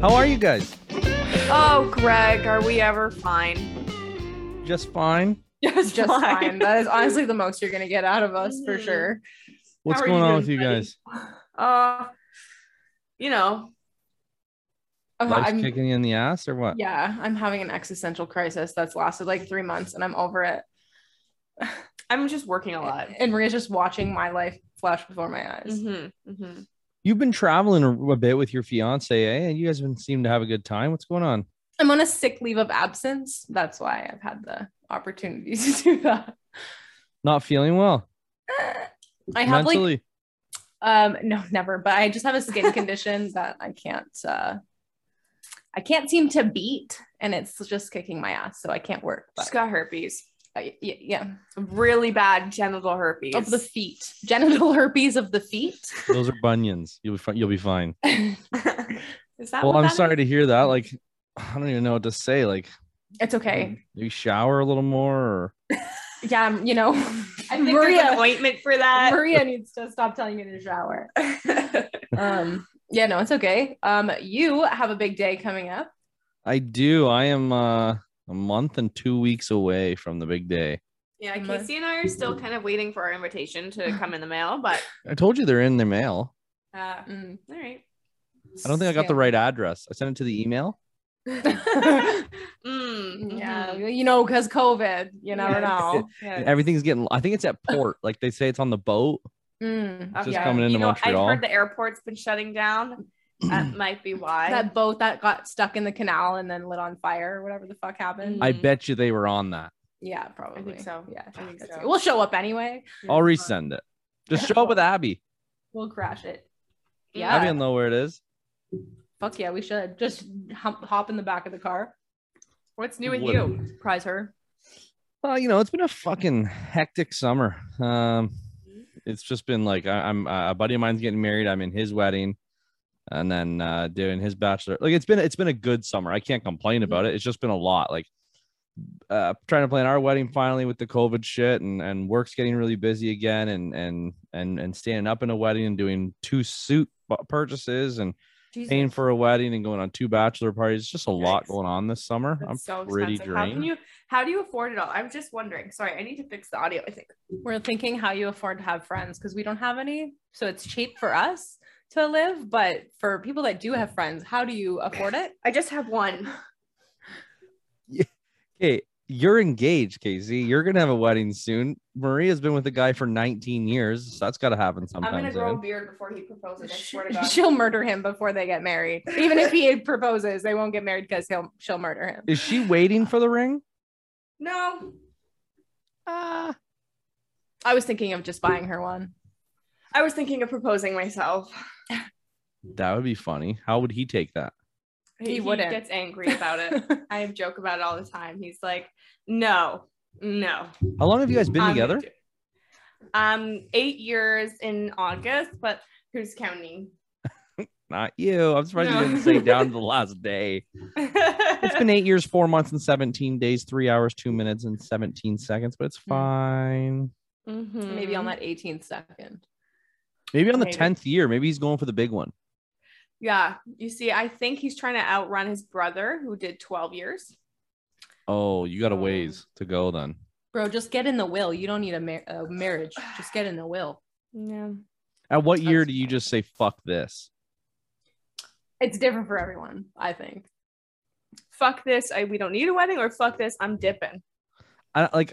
How are you guys? Oh, Greg, are we ever fine? Just fine. Just, just fine. That is honestly the most you're gonna get out of us for sure. What's How going on doing, with you guys? Uh, you know, Okay, Life's I'm, kicking you in the ass or what? yeah, I'm having an existential crisis that's lasted like three months, and I'm over it. I'm just working a lot. And Maria's just watching my life flash before my eyes. Mm-hmm, mm-hmm. You've been traveling a, bit with your fiance, eh? And you guys been seem to have a good time. What's going on? I'm on a sick leave of absence. That's why I've had the opportunity to do that. Not feeling well I have like um no never, but I just have a skin condition that I can't uh I can't seem to beat and it's just kicking my ass, so I can't work. But Just got herpes. I- y- yeah, Really bad genital herpes. of the feet, genital herpes of the feet. Those are bunions. You'll be fine. You'll be fine. Is that Well, I'm that sorry is? to hear that. Like, I don't even know what to say. Like, It's okay. you shower a little more, or Yeah, you know, I think there's Maria an ointment for that. Maria needs to stop telling me to shower. Um, yeah, no, it's okay. Um, you have a big day coming up. I do. I am uh, a month and two weeks away from the big day. yeah, Casey and I are still kind of waiting for our invitation to come in the mail, but I told you they're in the mail. uh, Mm. all right. I don't think I got the right address. I sent it to the email. mm, Yeah, mhm. you know, because COVID, you never know. Yeah. Everything's getting. I think it's at port. Like they say, it's on the boat. Mm. Just Okay. coming into you know, Montreal. I've heard the airport's been shutting down. That might be why. That boat that got stuck in the canal and then lit on fire or whatever the fuck happened. I Mhm. bet you they were on that. yeah, probably. I think so. Yeah, I think so. We'll show up anyway. I'll resend it. Just show up with Abby. We'll crash it. Yeah. Abby will know where it is. Fuck yeah, we should just hop, hop in the back of the car, What's new with What- you? surprise her. Well, you know, it's been a fucking hectic summer. Um, it's just been like I, I'm uh, a buddy of mine's getting married. I'm in his wedding, and then uh, doing his bachelor. Like it's been it's been a good summer. I can't complain about it. It's just been a lot. Like uh, trying to plan our wedding finally with the COVID shit, and and work's getting really busy again, and and and and standing up in a wedding and doing two suit purchases and paying for a wedding and going on two bachelor parties. It's just a lot going on this summer. That's I'm so pretty expensive. How can you how do you afford it all? I'm just wondering. Sorry, I need to fix the audio, I think. We're thinking how you afford to have friends because we don't have any. So it's cheap for us to live, but for people that do have friends, how do you afford it? I just have one. Hey, you're engaged, Casey. You're gonna have a wedding soon. Maria's been with a guy for 19 years. So that's got to happen sometimes. I'm gonna sometime grow a beard before he proposes. I swear to God. She'll murder him before they get married. Even if he proposes, they won't get married because he'll she'll murder him. Is she waiting for the ring? No, Ah, I was thinking of just buying her one. I was thinking of proposing myself. That would be funny. How would he take that? He wouldn't. gets angry about it. I joke about it all the time. He's like, "No, no." How long have you guys been I'm together? Um, eight years in August, but who's counting? Not you. I'm surprised No. you didn't say down to the last day. It's been eight years, four months, and 17 days, three hours, two minutes, and 17 seconds, but it's Hmm. fine. Mhm. Maybe on that 18th second. Maybe on the Maybe. 10th year. Maybe he's going for the big one. Yeah, you see, I think he's trying to outrun his brother who did 12 years. Oh, you got a Oh. ways to go then. Bro, just get in the will. You don't need a, mar- a marriage. Just get in the will. Yeah. At what year do you just say fuck this? It's different for everyone, I think. Fuck this. I, we don't need a wedding, or fuck this. I'm dipping. I like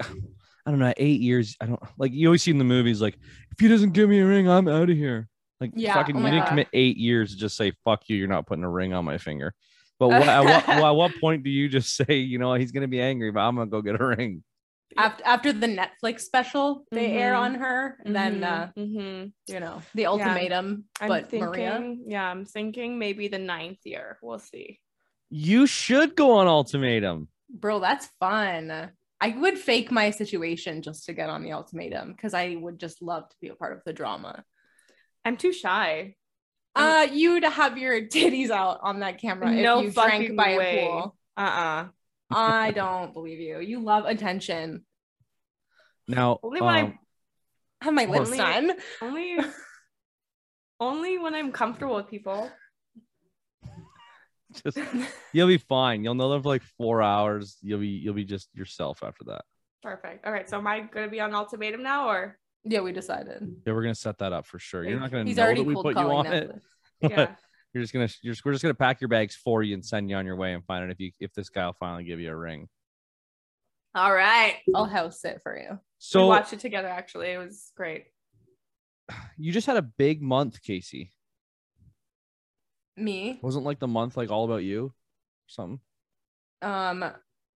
I don't know, eight years. I don't like you always see in the movies like if he doesn't give me a ring, I'm out of here. Like Yeah, fucking oh you my didn't commit eight years to just say fuck you, you're not putting a ring on my finger. But what, at, what, well, at what point do you just say, you know, he's gonna be angry, but I'm gonna go get a ring? after after the Netflix special they air Mhm. on her, and then uh, mhm. you know the ultimatum. I'm but thinking, Maria, yeah, I'm thinking maybe the ninth year. We'll see. You should go on ultimatum. bro, that's fun. I would fake my situation just to get on the ultimatum because I would just love to be a part of the drama. I'm too shy. Uh, you'd have your titties out on that camera No if you drank fucking by way. a pool. Uh-uh. I don't believe you. You love attention. Now, Only when um, I have my lips Only- done. Only only when I'm comfortable with people. just you'll be fine. You'll know them for like four hours. You'll be you'll be just yourself after that. Perfect. All right. So am I gonna be on ultimatum now or Yeah, we decided. Yeah, we're gonna set that up for sure. You're not gonna He's know already that we put you on it. Netflix. but yeah. You're just gonna you're just, we're just gonna pack your bags for you and send you on your way and find out if you if this guy will finally give you a ring. All right. I'll house sit for you. we So watched it together actually. It was great. you just had a big month, Casey. Me. Wasn't like the month like all about you or something? Um,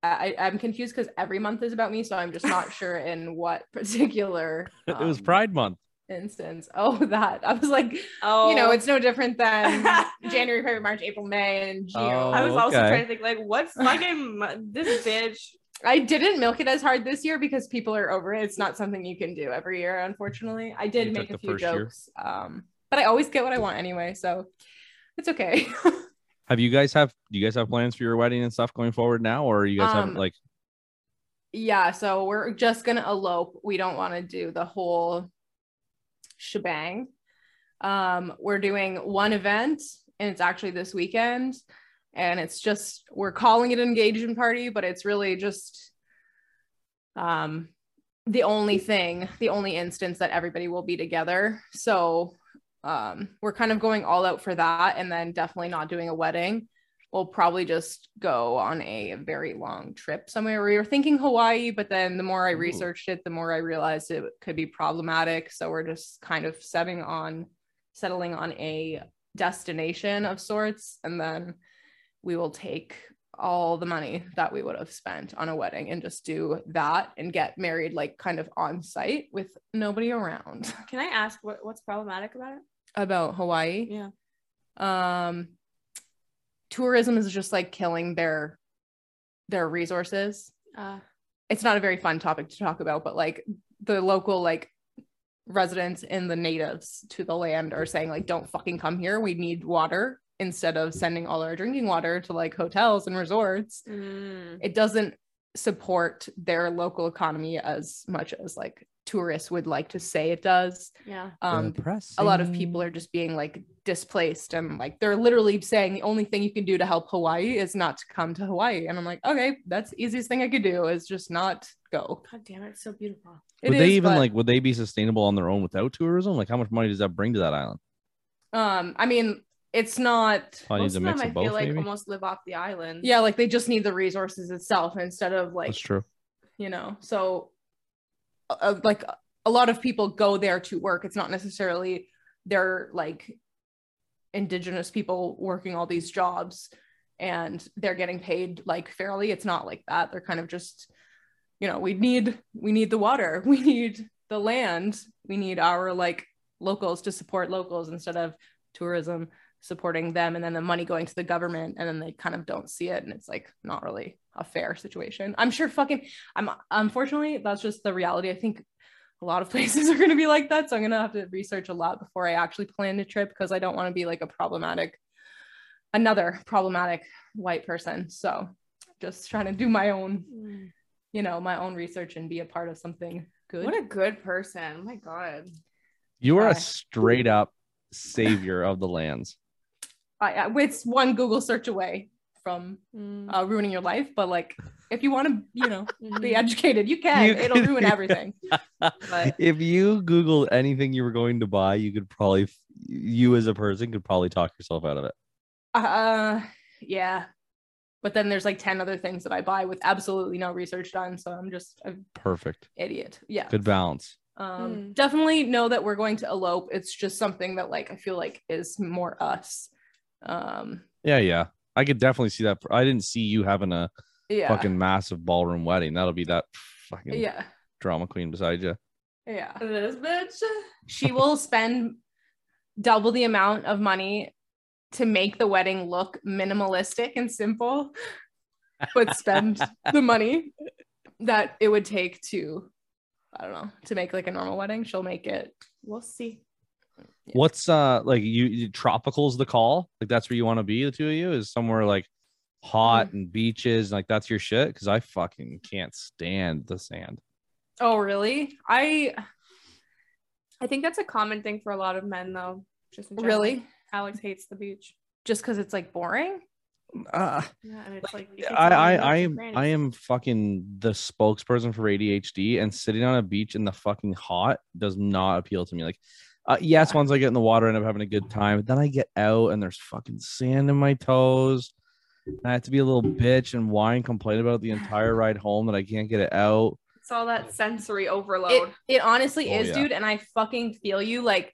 I, I'm confused because every month is about me, so I'm just not sure in what particular. it was um, Pride Month. instance. Oh, that I was like, Oh you know, it's no different than January, February, March, April, May, and June. Oh. I was also trying to think like what's fucking m- this bitch. I didn't milk it as hard this year because people are over it. It's not something you can do every year, unfortunately. I did You make a few jokes, um, but I always get what I want anyway, so it's okay. Have you guys have do you guys have plans for your wedding and stuff going forward now, or you guys Um, haven't like yeah, so we're just gonna elope. We don't want to do the whole shebang. Um, we're doing one event, and it's actually this weekend, and it's just we're calling it an engagement party, but it's really just um the only thing, the only instance that everybody will be together. So um we're kind of going all out for that and then definitely not doing a wedding we'll probably just go on a very long trip somewhere. We were thinking Hawaii, but then the more I Ooh. researched it, the more I realized it could be problematic. So we're just kind of setting on settling on a destination of sorts, and then we will take all the money that we would have spent on a wedding and just do that and get married like kind of on site with nobody around. Can I ask what, what's problematic about it? About Hawaii. Yeah. um tourism is just like killing their their resources. Uh, it's not a very fun topic to talk about but like the local like residents and the natives to the land are saying like don't fucking come here. We need water instead of sending all our drinking water to like hotels and resorts. Mm, it doesn't support their local economy as much as like tourists would like to say it does yeah. um a lot of people are just being like displaced and like they're literally saying the only thing you can do to help Hawaii is not to come to Hawaii. And I'm like, okay, that's the easiest thing I could do is just not go. God damn it, it's so beautiful. It would they is, even but, like would they be sustainable on their own without tourism? Like how much money does that bring to that island? um I mean it's not Probably Most a of them, mix I of both, feel like maybe. almost live off the island. yeah, like they just need the resources itself instead of like That's true. you know so uh, like a lot of people go there to work. It's not necessarily they're like indigenous people working all these jobs and they're getting paid like fairly. It's not like that. They're kind of just you know we need we need the water. We need the land. We need our like locals to support locals instead of tourism supporting them and then the money going to the government and then they kind of don't see it and it's like not really a fair situation i'm sure fucking i'm unfortunately that's just the reality i think a lot of places are going to be like that so i'm going to have to research a lot before i actually plan a trip because i don't want to be like a problematic another problematic white person so just trying to do my own Mm. you know my own research and be a part of something good What a good person. Oh my God. You are a straight up savior of the lands. I, I, it's one google search away from Mm, uh, ruining your life but like if you want to you know be mhm. educated you can You it'll could- ruin everything But- if you Googled anything you were going to buy, you could probably you as a person could probably talk yourself out of it. Uh, yeah. But then there's like 10 other things that I buy with absolutely no research done. So I'm just an Perfect. idiot. Yeah. Good balance. Um, Mm. definitely know that we're going to elope. It's just something that like I feel like is more us. Um, Yeah, yeah. I could definitely see that. I didn't see you having a yeah. fucking massive ballroom wedding. That'll be that fucking Yeah. drama queen beside you. Yeah. This bitch. She will spend double the amount of money to make the wedding look minimalistic and simple, but spend the money that it would take to, I don't know, to make like a normal wedding. She'll make it. We'll see. Yeah. What's uh like you, you tropical's the call? Like that's where you want to be, the two of you, is somewhere like hot and beaches, like that's your shit. Cause I fucking can't stand the sand. Oh, really? I I think that's a common thing for a lot of men, though. Just in general. really Alex hates the beach. just because it's like boring. Uh, Yeah, and it's like you get I I I am. I am fucking the spokesperson for ADHD and sitting on a beach in the fucking hot does not appeal to me. Like, uh, yes, once I get in the water, I end up having a good time. But then I get out and there's fucking sand in my toes. And I have to be a little bitch and whine, complain about the entire ride home that I can't get it out. It's all that sensory It, overload. it honestly Oh, is, yeah. dude. And I fucking feel you. Like,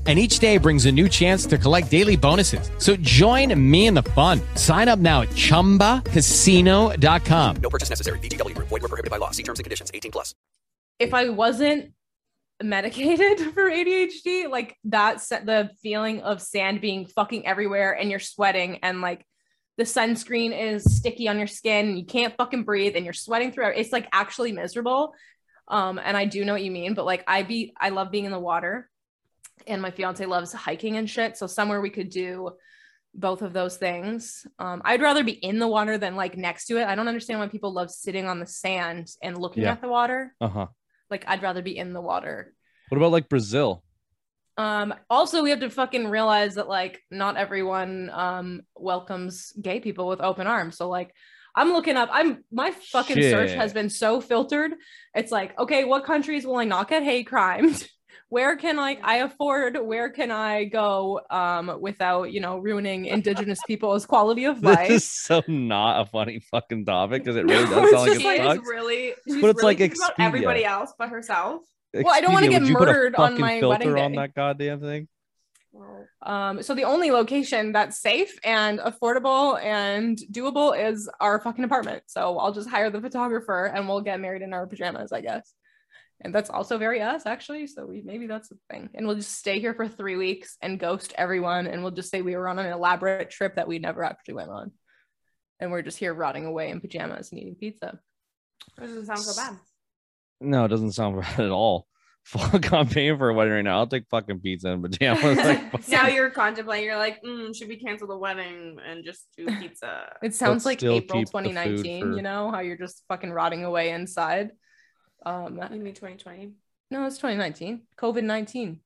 And each day brings a new chance to collect daily bonuses. So join me in the fun. Sign up now at chumbacasino.com. No purchase necessary. VGW Group. Void were prohibited by law. See terms and conditions. 18 plus. if I wasn't medicated for ADHD, like that, se- the feeling of sand being fucking everywhere and you're sweating and like the sunscreen is sticky on your skin and you can't fucking breathe and you're sweating through. It's like actually miserable. Um, and I do know what you mean, but like I be, I love being in the water and my fiance loves hiking and shit. So somewhere we could do both of those things. Um, I'd rather be in the water than like next to it. I don't understand why people love sitting on the sand and looking Yeah. at the water Uh huh. like I'd rather be in the water. What about like Brazil? Um also we have to fucking realize that like not everyone um welcomes gay people with open arms. So like I'm looking up I'm my fucking search has been so filtered. It's like, okay, what countries will I not get hate crimes? Where can like I afford where can I go um without, you know, ruining indigenous people's quality of life? This is so not a funny fucking topic because it really No, does sound like it sucks. really, she's But it's really like Expedia. everybody else but herself. Well, I don't get you put a murdered on my filter wedding on that goddamn thing. Um, so the only location that's safe and affordable and doable is our fucking apartment. So I'll just hire the photographer and we'll get married in our pajamas, I guess. And that's also very us, actually. So we maybe that's the thing. And we'll just stay here for three weeks and ghost everyone. And we'll just say we were on an elaborate trip that we never actually went on. And we're just here rotting away in pajamas and eating pizza. That doesn't sound so bad. No, it doesn't sound bad at all. Fuck, I'm paying for a wedding right now. I'll take fucking pizza and pajamas. Like, now you're contemplating, you're like, mm, should we cancel the wedding and just do pizza? It sounds But like April keep the food 2019, for- you know, how you're just fucking rotting away inside. Um, You mean 2020? no, it's 2019. COVID 19.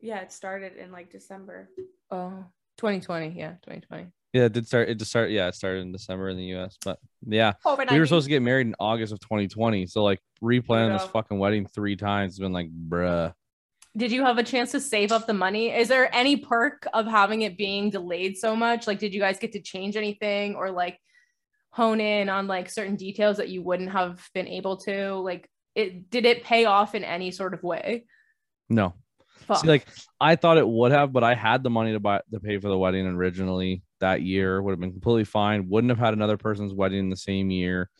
Yeah, it started in like December. Oh, 2020. Yeah, 2020. yeah, it did start. It just started. Yeah, it started in December in the U.S. But yeah, COVID-19. we were supposed to get married in August of 2020. So like replanning this fucking wedding three times has been like, bruh. Did you have a chance to save up the money? Is there any perk of having it being delayed so much? Like, did you guys get to change anything or like hone in on like certain details that you wouldn't have been able to? Like, it did it pay off in any sort of way? No, Fuck. See, like I thought it would have, but I had the money to buy to pay for the wedding originally that year. Would have been completely fine. Wouldn't have had another person's wedding in the same year.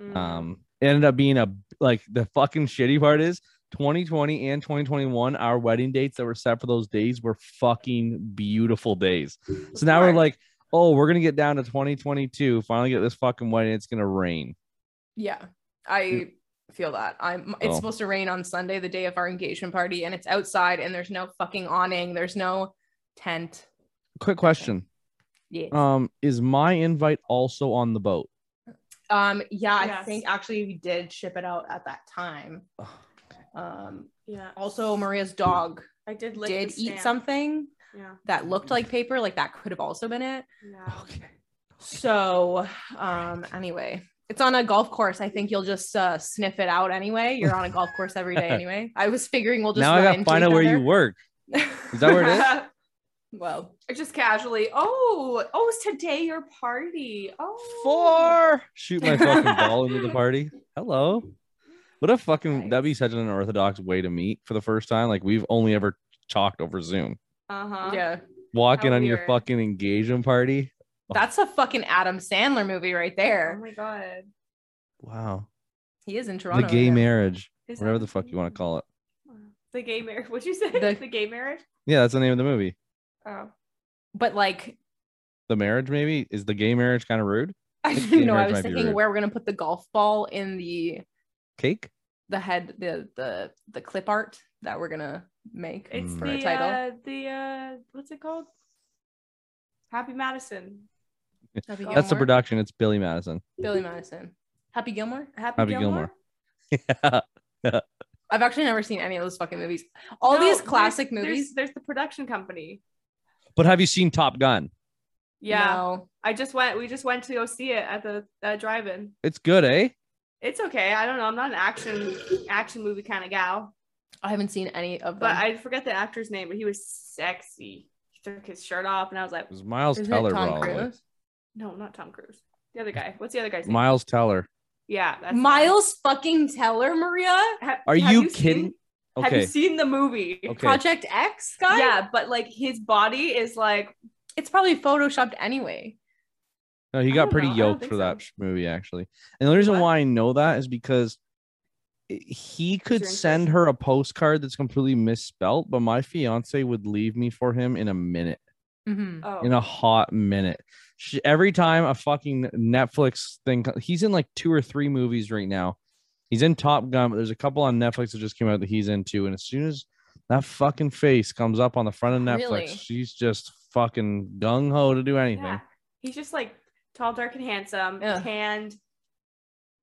Mm. Um, ended up being a like the fucking shitty part is 2020 and 2021. Our wedding dates that were set for those days were fucking beautiful days. So now we're like, oh, we're gonna get down to 2022. Finally, get this fucking wedding. It's gonna rain. Yeah, I feel that. I'm. It's Oh. supposed to rain on Sunday, the day of our engagement party, and it's outside, and there's no fucking awning. There's no tent. Quick question. Yeah. Um, is my invite also on the boat? Um. Yeah, I think actually we did ship it out at that time. Oh, Um. yeah. Also, Maria's dog I did did eat something Yeah. that looked like paper. Like that could have also been it. Yeah. Okay. So, um. Anyway. It's on a golf course. I think you'll just uh, sniff it out anyway. You're on a golf course every day anyway. I was figuring we'll just now I gotta find out where you work. Is that where it is? Well, Just casually. Oh, oh, is today your party? Oh, Four. Shoot my fucking ball into the party. Hello. What a fucking that'd be such an unorthodox way to meet for the first time. Like we've only ever talked over Zoom. Uh huh. yeah. Walking How on your fucking engagement party. That's a fucking Adam Sandler movie right there. Oh my god. Wow. He is in Toronto. The gay yeah. marriage. Is Whatever that- the fuck you want to call it. The gay marriage. What'd you say? The- The, gay marriage. Yeah, that's the name of the movie. Oh. But like, The marriage, maybe? Is the gay marriage kind of rude? I think don't know. I was thinking where we're gonna put the golf ball in the Cake? the head the the the clip art that we're gonna make It's Mm. for a the title. uh, the uh, what's it called? Happy Madison. Happy That's That's the production. It's Billy Madison. Billy Madison. Happy Gilmore. Happy, Happy Gilmore. Gilmore. Yeah. I've actually never seen any of those fucking movies. All No, these classic there's- movies. There's, the production company. But have you seen Top Gun? Yeah, No. I just went. We just went to go see it at the uh, drive-in. It's good, eh? It's okay. I don't know. I'm not an action action movie kind of gal, I haven't seen any of them. but I forget the actor's name. But he was sexy. He took his shirt off, and I was like, It was Miles Isn't Teller, it Tom probably. Cruise? No, not Tom Cruise. The other guy. What's the other guy's name? Miles Teller. Yeah, that's the guy. Miles fucking Teller, Maria. Ha- Are have you seen- kidding? Have you Okay. seen the movie? Okay. Project X guy. Yeah, but like his body is like it's probably photoshopped anyway. No, he got pretty know. Yoked for that so. sh- movie, actually. And the reason What? why I know that is because he could send her a postcard that's completely misspelt, but my fiance would leave me for him in a minute, Mhm. oh in a hot minute. She, every time a fucking Netflix thing, he's in like two or three movies right now. He's in Top Gun, but there's a couple on Netflix that just came out that he's into. And as soon as that fucking face comes up on the front of Netflix, Really? she's just fucking gung ho to do anything. yeah. He's just like tall, dark, and handsome, Yeah. tanned.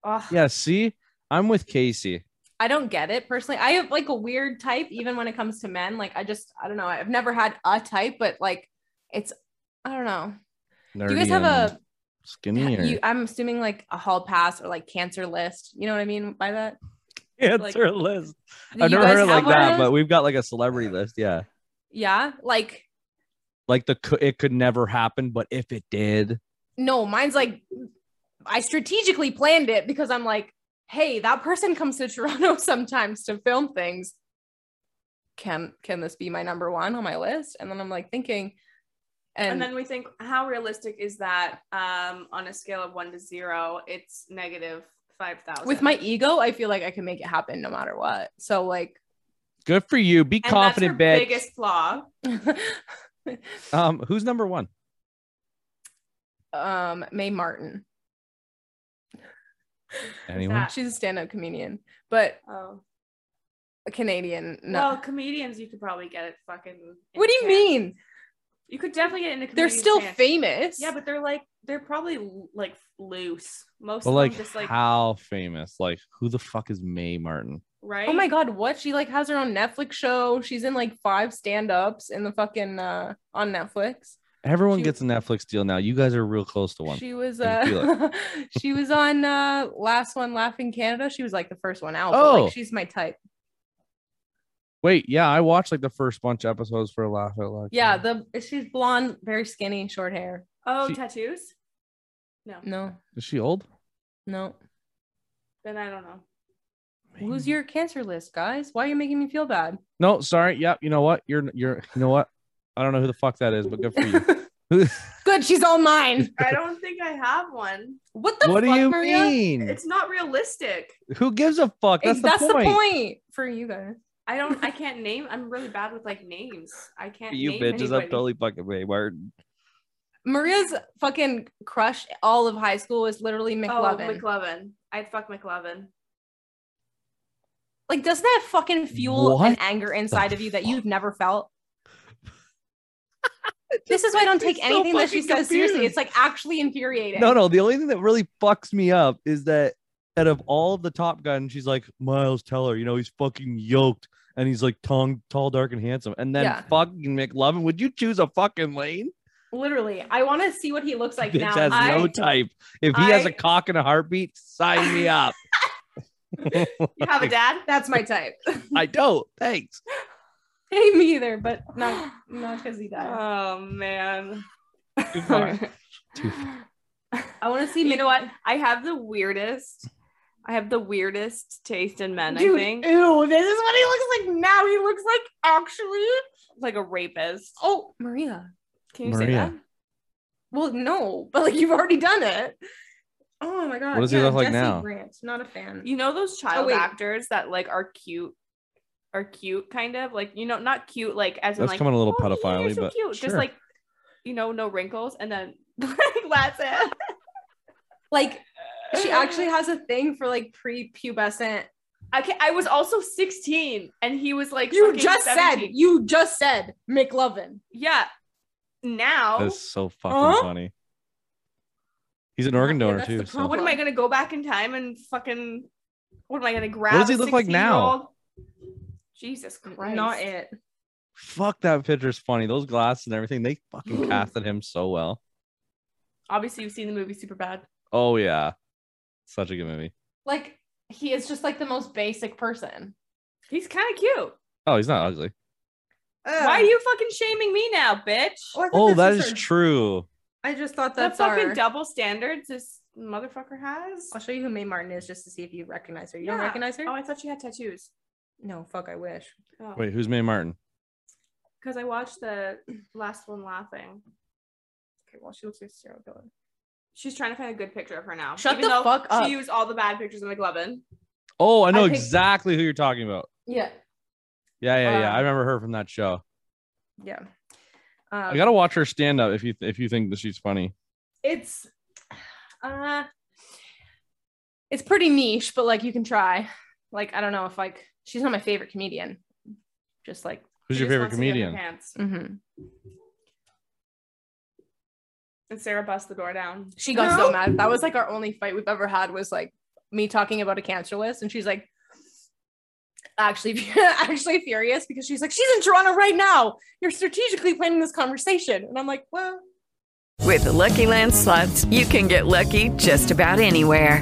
Oh, Yeah, see, I'm with Casey. I don't get it personally. I have like a weird type, even when it comes to men. Like I just, I don't know. I've never had a type, but like it's, I don't know. Do you guys have a? skinny or You, I'm assuming like a hall pass or like cancer list. You know what I mean by that? answer list? I've never heard it like have one of that, but we've got like a celebrity list. Yeah, yeah, like like the it could never happen, but if it did, no, mine's like I strategically planned it because I'm like, hey, that person comes to Toronto sometimes to film things. Can can this be my number one on my list? And then I'm like thinking, and, and then we think, how realistic is that? Um, on a scale of one to zero, it's negative five thousand. with my ego, I feel like I can make it happen no matter what. So like, good for you. Be and confident, that's bitch. biggest flaw. Um, who's number one? um, Mae Martin. Anyone? that? She's a stand-up comedian, but Oh, a Canadian. No. well, comedians you could probably get it fucking. what do you into mean? You could definitely get into. They're still pants. famous. Yeah, but they're like they're probably like loose. Most But of like, them just like how famous? Like, who the fuck is Mae Martin? right. Oh my god, what? She like has her own Netflix show. She's in like five stand-ups in the fucking uh on Netflix. Everyone She- gets a Netflix deal now. You guys are real close to one. She was uh she was on uh last one Laughing Canada. She was like the first one out. but, Oh. like she's my type. Wait, yeah, I watched like the first bunch of episodes for a Laugh at Loud. Yeah, the she's blonde, very skinny, short hair. Oh, She- tattoos? No. No, is she old? no. Then I don't know. Who's your cancer list, guys? Why are you making me feel bad? No, sorry. Yep. You know what? You're you're. You know what? I don't know who the fuck that is, but good for you. Good, she's all mine. I don't think I have one. What the what do you Maria? mean? It's not realistic. Who gives a fuck? That's, That's, the, point. the point for you guys. I don't I can't name I'm really bad with like names. I can't You name bitches, I'm anybody. totally fucking Mae Martin. Maria's fucking crush all of high school is literally Oh, McLovin. McLovin. I'd fuck McLovin. like, doesn't that fucking fuel What an anger inside of you that you've never felt? this is why I don't take me so anything that she fucking says seriously. It's like actually infuriating. No, no. The only thing that really fucks me up is that out of all of the Top Gun, she's like Miles Teller. You know, he's fucking yoked and he's like tall, tall, dark, and handsome. And then Yeah. fucking McLovin. Would you choose a fucking lane? Literally, I want to see what he looks like Bitch now. has I- no type. If he has a cock and a heartbeat, sign me up. You have a dad? That's my type. I don't. Thanks. Hey, me either, but not not because he died. Oh man. Too far. Too I want to see. you know what? I have the weirdest. I have the weirdest taste in men. Dude, I think ew, this is what he looks like now. He looks like actually. like a rapist. Oh, Maria. Can you say that? Well, no, but like you've already done it. Oh my god. What does he look like Jesse now? Grant, not a fan. You know those child oh, wait. actors that like are cute, are cute kind of like you know not cute like as in like coming a little "Oh, pedophile-y, so but cute. just like you know no wrinkles and then like that's it. like she actually has a thing for like pre-pubescent. I I was also 16 and he was like You fucking just said you just said McLovin. yeah. Now That's so fucking Huh? funny. He's an organ donor that's the too. So. problem. what am I gonna go back in time and fucking what am I gonna grab? What does he look like now? Jesus Christ. Not it. Fuck that picture's funny. Those glasses and everything, they fucking casted him so well. Obviously you've seen the movie Superbad. Oh yeah. Such a good movie. Like he is just like the most basic person. He's kind of cute. Oh, he's not ugly. Why are you fucking shaming me now, bitch? Oh, I thought Oh, this that was is her- true. I just thought the that's fucking our. double standards this motherfucker has. I'll show you who Mae Martin is just to see if you recognize her. You don't recognize her? Oh, I thought she had tattoos. no, fuck, I wish. Oh. Wait, who's Mae Martin? Because I watched the last one laughing. Okay, well, she looks like a serial killer. She's trying to find a good picture of her now. Shut even the fuck up. She used all the bad pictures of McLovin. Oh, I know I picked- exactly who you're talking about. Yeah, Yeah, yeah, yeah. I Um, remember her from that show. yeah. I Um, gotta watch her stand up if you if you think that she's funny. it's uh it's pretty niche, but like you can try. Like I don't know if like she's not my favorite comedian. Just like Who's your favorite wants to get her comedian? Pants. And Sarah busts the door down. she got so mad. That was like our only fight we've ever had was like me talking about a cancer list, and she's like actually actually furious because she's like she's in Toronto right now. You're strategically planning this conversation, and I'm like, well, With the Lucky Land slots, you can get lucky just about anywhere.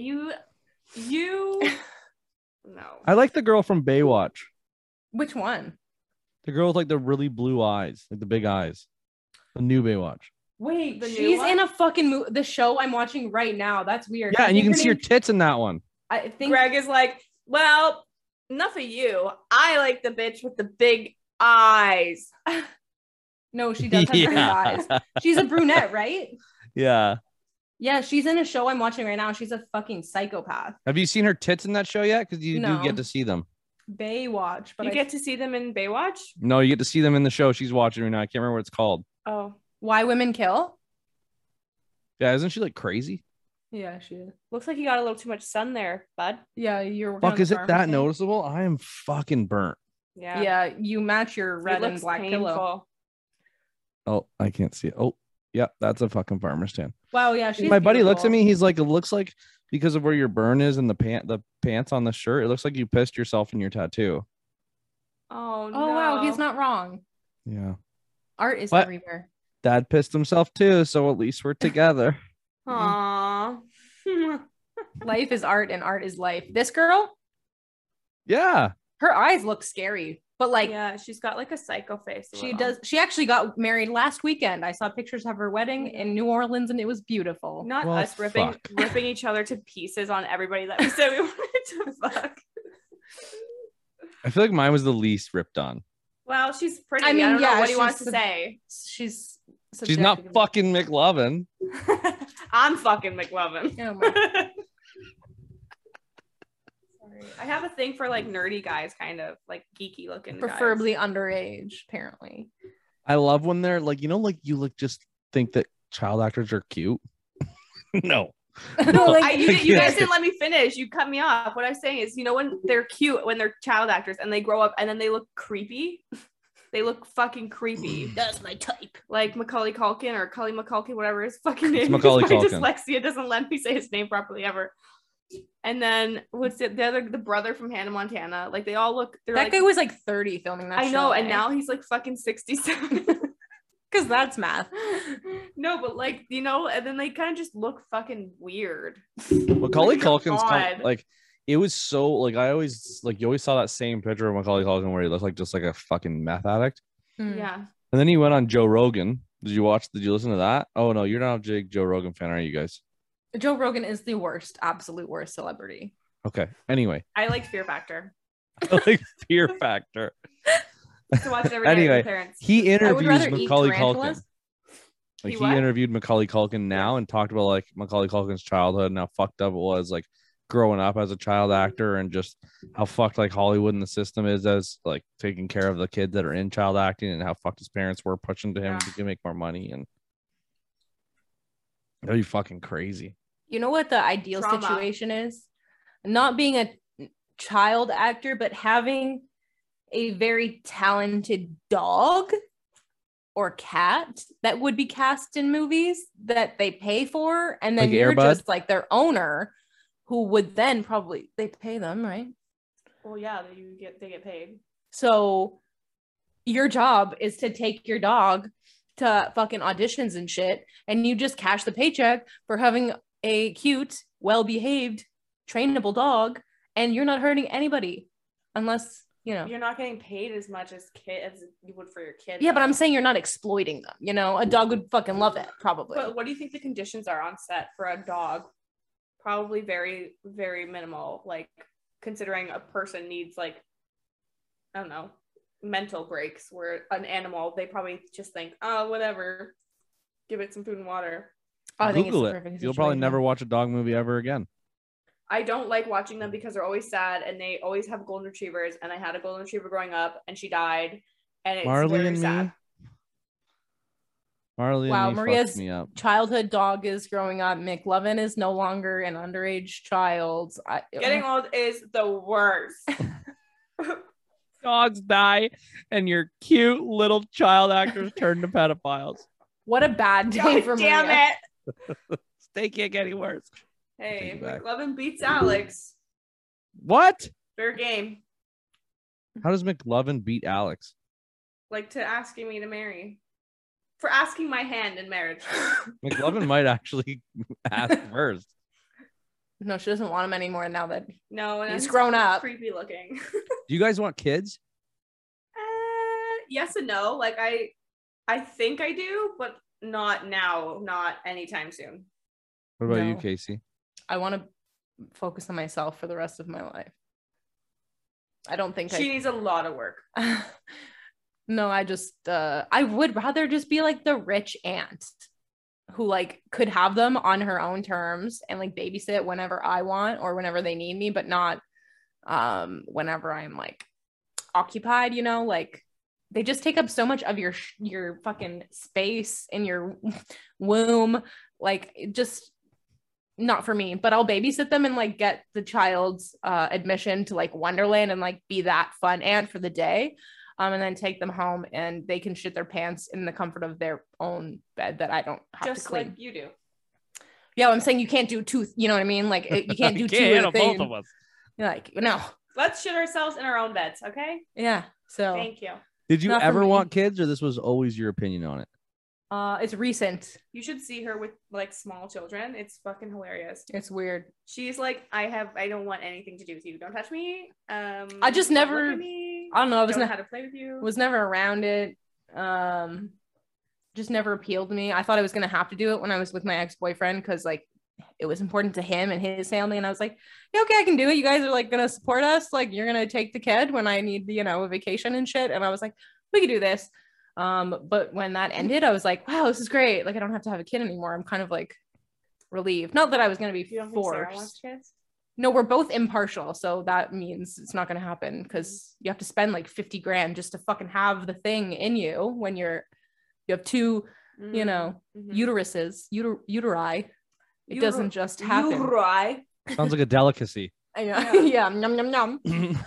You, you, no. I like the girl from Baywatch. which one? The girl with like the really blue eyes, like the big eyes. The new Baywatch. Wait, The she's one? in a fucking mo- the show I'm watching right now. That's weird. Yeah, I and you can her see her tits in that one. I think Greg is like, well, enough of you. I like the bitch with the big eyes. no, she does have green eyes. She's a brunette, right? yeah. Yeah, she's in a show I'm watching right now. She's a fucking psychopath. Have you seen her tits in that show yet? Because you do get to see them. Baywatch, but you I, get to see them in Baywatch. No, you get to see them in the show she's watching right now. I can't remember what it's called. Oh, Why Women Kill? Yeah, isn't she like crazy? Yeah, she is. looks like you got a little too much sun there, bud. Yeah, you're working on Fuck, the is it farm, that think. noticeable? I am fucking burnt. Yeah, Yeah, you match your It red and black painful. pillow. Oh, I can't see it. Oh, yeah, that's a fucking farmer stand. Wow, yeah, she's My buddy looks at me. He's like, it looks like because of where your burn is and the pant, the pants on the shirt. It looks like you pissed yourself in your tattoo. Oh no! Oh wow, he's not wrong. Yeah, Art is What? everywhere. dad pissed himself too. So at least we're together. Aww. life is art and art is life. This girl, yeah, her eyes look scary, but like yeah, she's got like a psycho face. a she little. does. She actually got married last weekend. I saw pictures of her wedding in New Orleans, and it was beautiful. Not Well, us ripping fuck. ripping each other to pieces on everybody that we said we wanted to fuck. I feel like mine was the least ripped on. Well, she's pretty. I I mean, mean, don't yeah, know what he she's wants to say. She's She's not fucking McLovin. I'm fucking McLovin. Oh my- I have a thing for like nerdy guys, kind of like geeky looking. guys. preferably underage, apparently. I love when they're like, you know, like you like just think that child actors are cute. no. Like- I, you, did- you guys didn't let me finish. You cut me off. What I'm saying is, you know, when they're cute, when they're child actors and they grow up and then they look creepy, they look fucking creepy. Mm. That's my type. Like Macaulay Culkin or Cully McCulkin, whatever his fucking name. It's Macaulay is. My Culkin. dyslexia doesn't let me say his name properly ever. And then what's it? The other, the brother from Hannah Montana. Like they all look. That like, guy was like 30 filming that I know, and eh? now he's like fucking sixty-seven. because that's math. no, but like you know, and then they kind of just look fucking weird. Macaulay Like, Culkin's kind God. like it was so like I always like you always saw that same picture of Macaulay Culkin where he looked like just like a fucking meth addict. Hmm. Yeah. And then he went on Joe Rogan. Did you watch? Did you listen to that? Oh no, you're not a big Joe Rogan fan, are you guys? Joe Rogan is the worst, absolute worst celebrity. Okay. Anyway, I like Fear Factor. I like Fear Factor. To watch it every Anyway, parents. He interviews Macaulay Culkin. Like He he interviewed Macaulay Culkin now and talked about like Macaulay Culkin's childhood and how fucked up it was, like growing up as a child actor and just how fucked like Hollywood and the system is as like taking care of the kids that are in child acting and how fucked his parents were pushing to him Yeah. to make more money and that'd be fucking crazy. You know what the ideal Trauma. situation is? Not being a child actor, but having a very talented dog or cat that would be cast in movies that they pay for, and then Like you're Air Bud? Just like their owner, who would then probably they pay them right. Well, yeah, they you get they get paid. So your job is to take your dog to fucking auditions and shit, and you just cash the paycheck for having a cute, well behaved, trainable dog, and you're not hurting anybody unless, you know. You're not getting paid as much as kid as you would for your kid. Yeah, but. I'm saying you're not exploiting them. You know, a dog would fucking love it, probably. But what do you think the conditions are on set for a dog? Probably very, very minimal. Like considering a person needs like, I don't know, mental breaks. Where an animal, they probably just think, oh, whatever, give it some food and water. Oh, I think it's Google it. You'll probably never watch a dog movie ever again. I don't like watching them mm. because they're always sad and they always have golden retrievers. And I had a golden retriever growing up and she died. And it's Marley very and sad. me. Marley Wow, and me Maria's me up. childhood dog is growing up. McLovin is no longer an underage child. I, Getting old is the worst. Dogs die and your cute little child actors turn to pedophiles. what a bad day God for damn Maria. it. They can't get any worse. Hey, Take. McLovin beats Alex. What? Fair game. How does McLovin beat Alex? Like to asking me to marry. For asking my hand in marriage. McLovin might actually ask first. No, she doesn't want him anymore now that No, and He's grown up. Creepy looking. Do you guys want kids? uh, yes and no. Like I I think I do, but not now, not anytime soon. What about you, Casey? I want to focus on myself for the rest of my life. I don't think She needs a lot of work. No, I just uh I would rather just be like the rich aunt who like could have them on her own terms and like babysit whenever I want or whenever they need me, but not um whenever I'm like occupied, you know, like they just take up so much of your your fucking space in your womb like just not for me but i'll babysit them and like get the child's uh, admission to like wonderland and like be that fun aunt for the day um, and then take them home and they can shit their pants in the comfort of their own bed that i don't have to clean like you do. yeah i'm saying you can't do two you know what i mean like you can't do two of the thing. us. like no Let's shit ourselves in our own beds, okay? yeah so Thank you. Did you Not for ever me. want kids, or this was always your opinion on it? uh it's recent You should see her with like small children. It's fucking hilarious. it's weird She's like, I have, I don't want anything to do with you. Don't touch me. Um, I just don't look never- at me. i don't know i was don't know not how to play with you. was never around it um just never appealed to me i thought i was going to have to do it when i was with my ex-boyfriend because like it was important to him and his family and i was like yeah okay i can do it you guys are like going to support us like you're going to take the kid when i need you know a vacation and shit and i was like we could do this. Um, but when that ended, I was like, wow, this is great. Like I don't have to have a kid anymore. I'm kind of like relieved. Not that I was gonna be You don't think Sarah forced. No, we're both impartial, so that means it's not gonna happen because you have to spend like 50 grand just to fucking have the thing in you when you're you have two, you know, Mhm. uteruses, uter- uteri. It Uter- doesn't just happen. Uteri. Sounds like a delicacy. I know. Yeah. Yeah, num num num.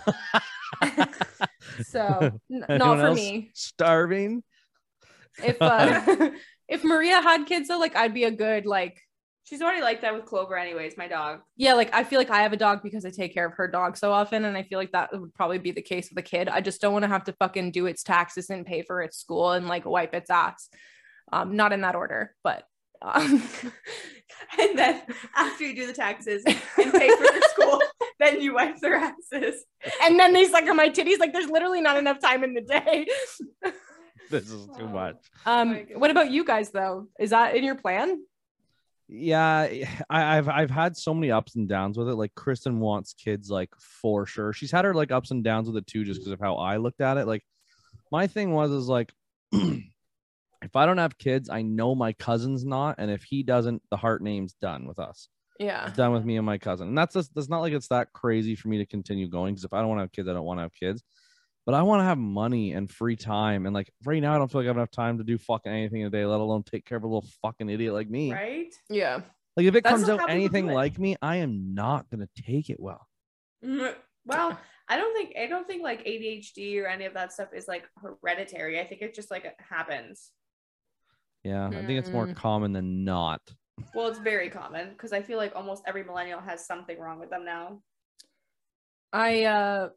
So n- not for else me. Starving. If uh, if Maria had kids though, like I'd be a good like She's already like that with Clover, anyways. My dog. yeah, like I feel like I have a dog because I take care of her dog so often, and I feel like that would probably be the case with a kid. I just don't want to have to fucking do its taxes and pay for its school and like wipe its ass. Um, not in that order, but um, And then after you do the taxes and pay for the school, then you wipe their asses. and then they suck on my titties. Like there's literally not enough time in the day. This is too much. Um, my what about you guys though? Is that in your plan? Yeah, I, I've I've had so many ups and downs with it. Like Kristen wants kids, like for sure. She's had her like ups and downs with it too, just because of how I looked at it. Like my thing was is like if I don't have kids, I know my cousin's not, and if he doesn't, the heart name's done with us. Yeah. It's done with me and my cousin. And that's just that's not like it's that crazy for me to continue going because if I don't want to have kids, I don't want to have kids. But I want to have money and free time. And like right now, I don't feel like I have enough time to do fucking anything in a day, let alone take care of a little fucking idiot like me. Right? Yeah. Like if it That's comes not out anything like me, I am not gonna take it well. Mhm. Well, I don't think I don't think like ADHD or any of that stuff is like hereditary. I think it just like happens. Yeah, I think it's more Mm. common than not. Well, it's very common because I feel like almost every millennial has something wrong with them now. I uh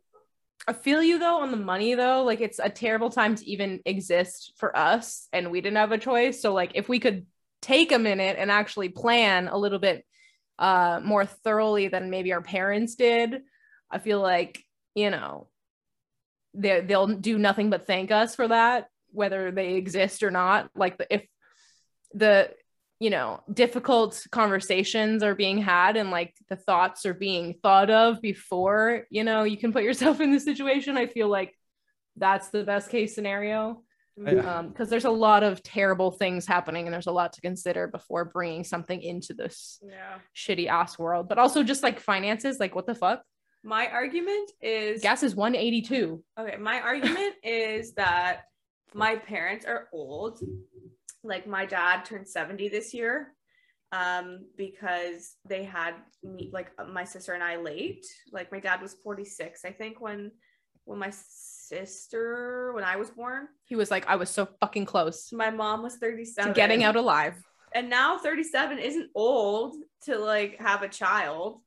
I feel you though on the money though. Like it's a terrible time to even exist for us and we didn't have a choice. So like if we could take a minute and actually plan a little bit uh more thoroughly than maybe our parents did, I feel like, you know, they they'll do nothing but thank us for that whether they exist or not. Like the, if the you know difficult conversations are being had and like the thoughts are being thought of before you know you can put yourself in the situation. I feel like that's the best case scenario. I- um because there's a lot of terrible things happening and there's a lot to consider before bringing something into this Yeah. shitty ass world. But also just like finances like what the fuck? My argument is gas is 182 Okay, my argument is that my parents are old. Like my dad turned 70 this year um because they had me like my sister and I late. Like my dad was 46 I think when when my sister when I was born. he was like i was so fucking close My mom was 37. to getting out alive and now 37 isn't old to like have a child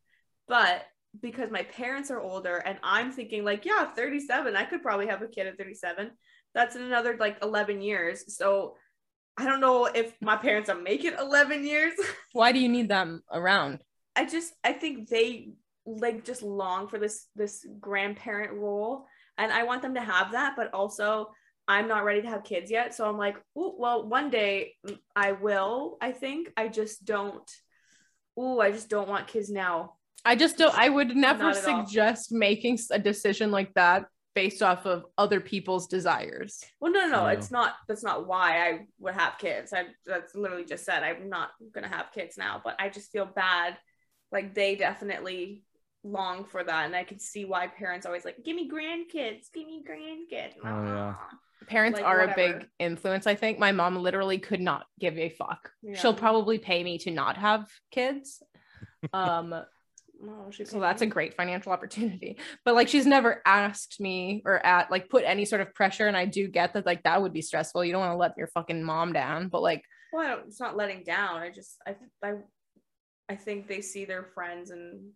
but because my parents are older and i'm thinking like yeah 37 i could probably have a kid at 37 that's in another like 11 years so i don't know if my parents make it 11 years why do you need them around i just i think they like just long for this this grandparent role and i want them to have that but also i'm not ready to have kids yet so i'm like Ooh, well one day mm, i will i think i just don't Ooh, i just don't want kids now I just don't. I would never at all. suggest making a decision like that based off of other people's desires. well no no no Yeah. it's not that's not why i would have kids i that's literally just said i'm not gonna have kids now but i just feel bad like they definitely long for that and i can see why parents always like give me grandkids give me grandkids Oh, yeah. Parents Like, are a big influence. I think my mom literally could not give a fuck. Yeah. She'll probably pay me to not have kids. Um, She so that's a great financial opportunity. But like, she's never asked me or at like put any sort of pressure. And I do get that like that would be stressful. You don't want to let your fucking mom down. But like, well, I don't, it's not letting down. I just, I, I, I think they see their friends and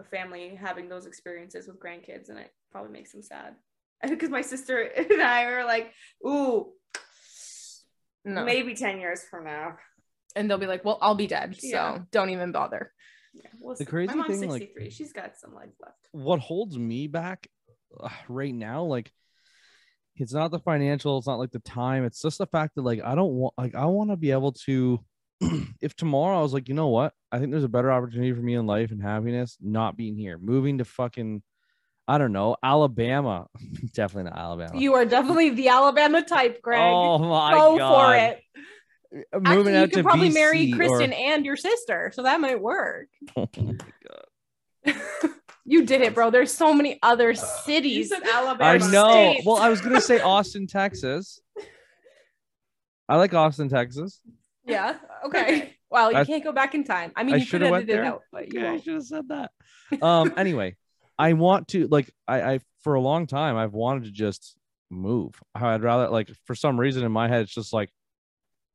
a family having those experiences with grandkids, and it probably makes them sad. Because my sister and I were like, "Ooh, no. maybe ten years from now." And they'll be like, well, I'll be dead. So don't even bother. Yeah, we'll The see. crazy my mom's thing, like- She's got some life left. What holds me back uh, right now, like it's not the financial, it's not like the time, it's just the fact that like I don't want like I want to be able to if tomorrow I was like, you know what? I think there's a better opportunity for me in life and happiness not being here, moving to fucking I don't know, Alabama. Definitely not Alabama. You are definitely the Alabama type, Greg. Oh my Go God. for it. Moving Actually, out you could probably BC marry or- Kristen and your sister, so that might work. Oh God. You did it, bro. There's so many other cities. said I know. states. Well, I was gonna say Austin, Texas. I like Austin, Texas. Yeah. Okay. Well, you I- can't go back in time. I mean, I you could shoulda went edit it there. out, but you Okay, I should have said that. Um. anyway, I want to like I I for a long time I've wanted to just move. I'd rather like for some reason in my head it's just like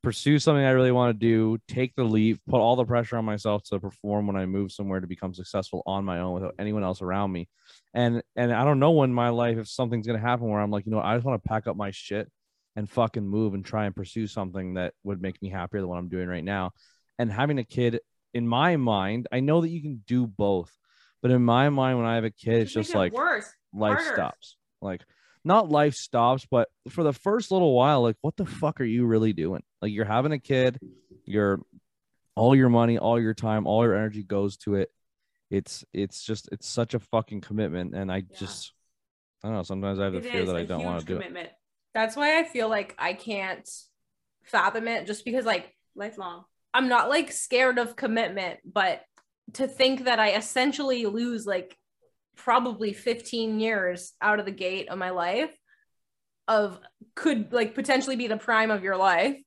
pursue something I really want to do, take the leap, put all the pressure on myself to perform when I move somewhere to become successful on my own without anyone else around me. And and I don't know in my life if something's gonna happen where I'm like, you know, I just want to pack up my shit and fucking move and try and pursue something that would make me happier than what I'm doing right now. And having a kid in my mind, I know that you can do both, but in my mind, when I have a kid, it's Just just like worse. life harder. stops. Like not life stops, but for the first little while, like what the fuck are you really doing? Like you're having a kid, you're all your money, all your time, all your energy goes to it. It's it's just it's such a fucking commitment, and I just I don't know. Sometimes I have the It fear that I don't want to do it. commitment. That's why I feel like I can't fathom it just because, like, Lifelong. I'm not like scared of commitment, but to think that I essentially lose like probably 15 years out of the gate of my life of could like potentially be the prime of your life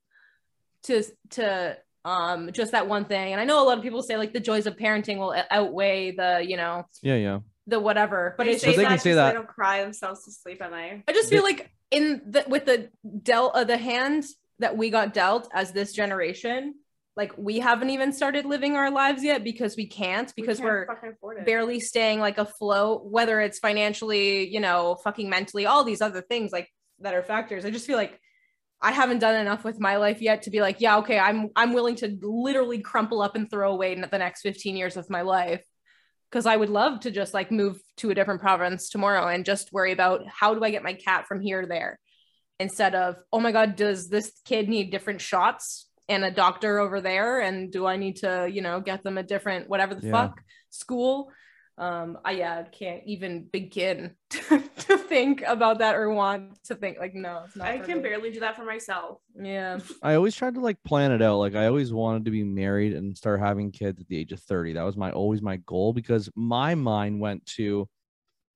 to to um just that one thing and i know a lot of people say like the joys of parenting will outweigh the you know Yeah, yeah. the whatever but They say they that can just say that- they don't cry themselves to sleep at night. I just feel like in the with the dealt uh, the hand that we got dealt as this generation, like we haven't even started living our lives yet because we can't because we can't are fucking afford it. barely staying like afloat, whether it's financially, you know, fucking mentally, all these other things like that are factors. I just feel like I haven't done enough with my life yet to be like, yeah, okay, I'm I'm willing to literally crumple up and throw away the next 15 years of my life. Because I would love to just like move to a different province tomorrow and just worry about how do I get my cat from here to there? Instead of oh my god does this kid need different shots and a doctor over there? And do I need to you know get them a different whatever the Yeah. fuck school um I yeah can't even begin to, to think about that or want to think like no it's not I can me. barely do that for myself. yeah I always tried to like plan it out. Like I always wanted to be married and start having kids at the age of 30. That was my always my goal because my mind went to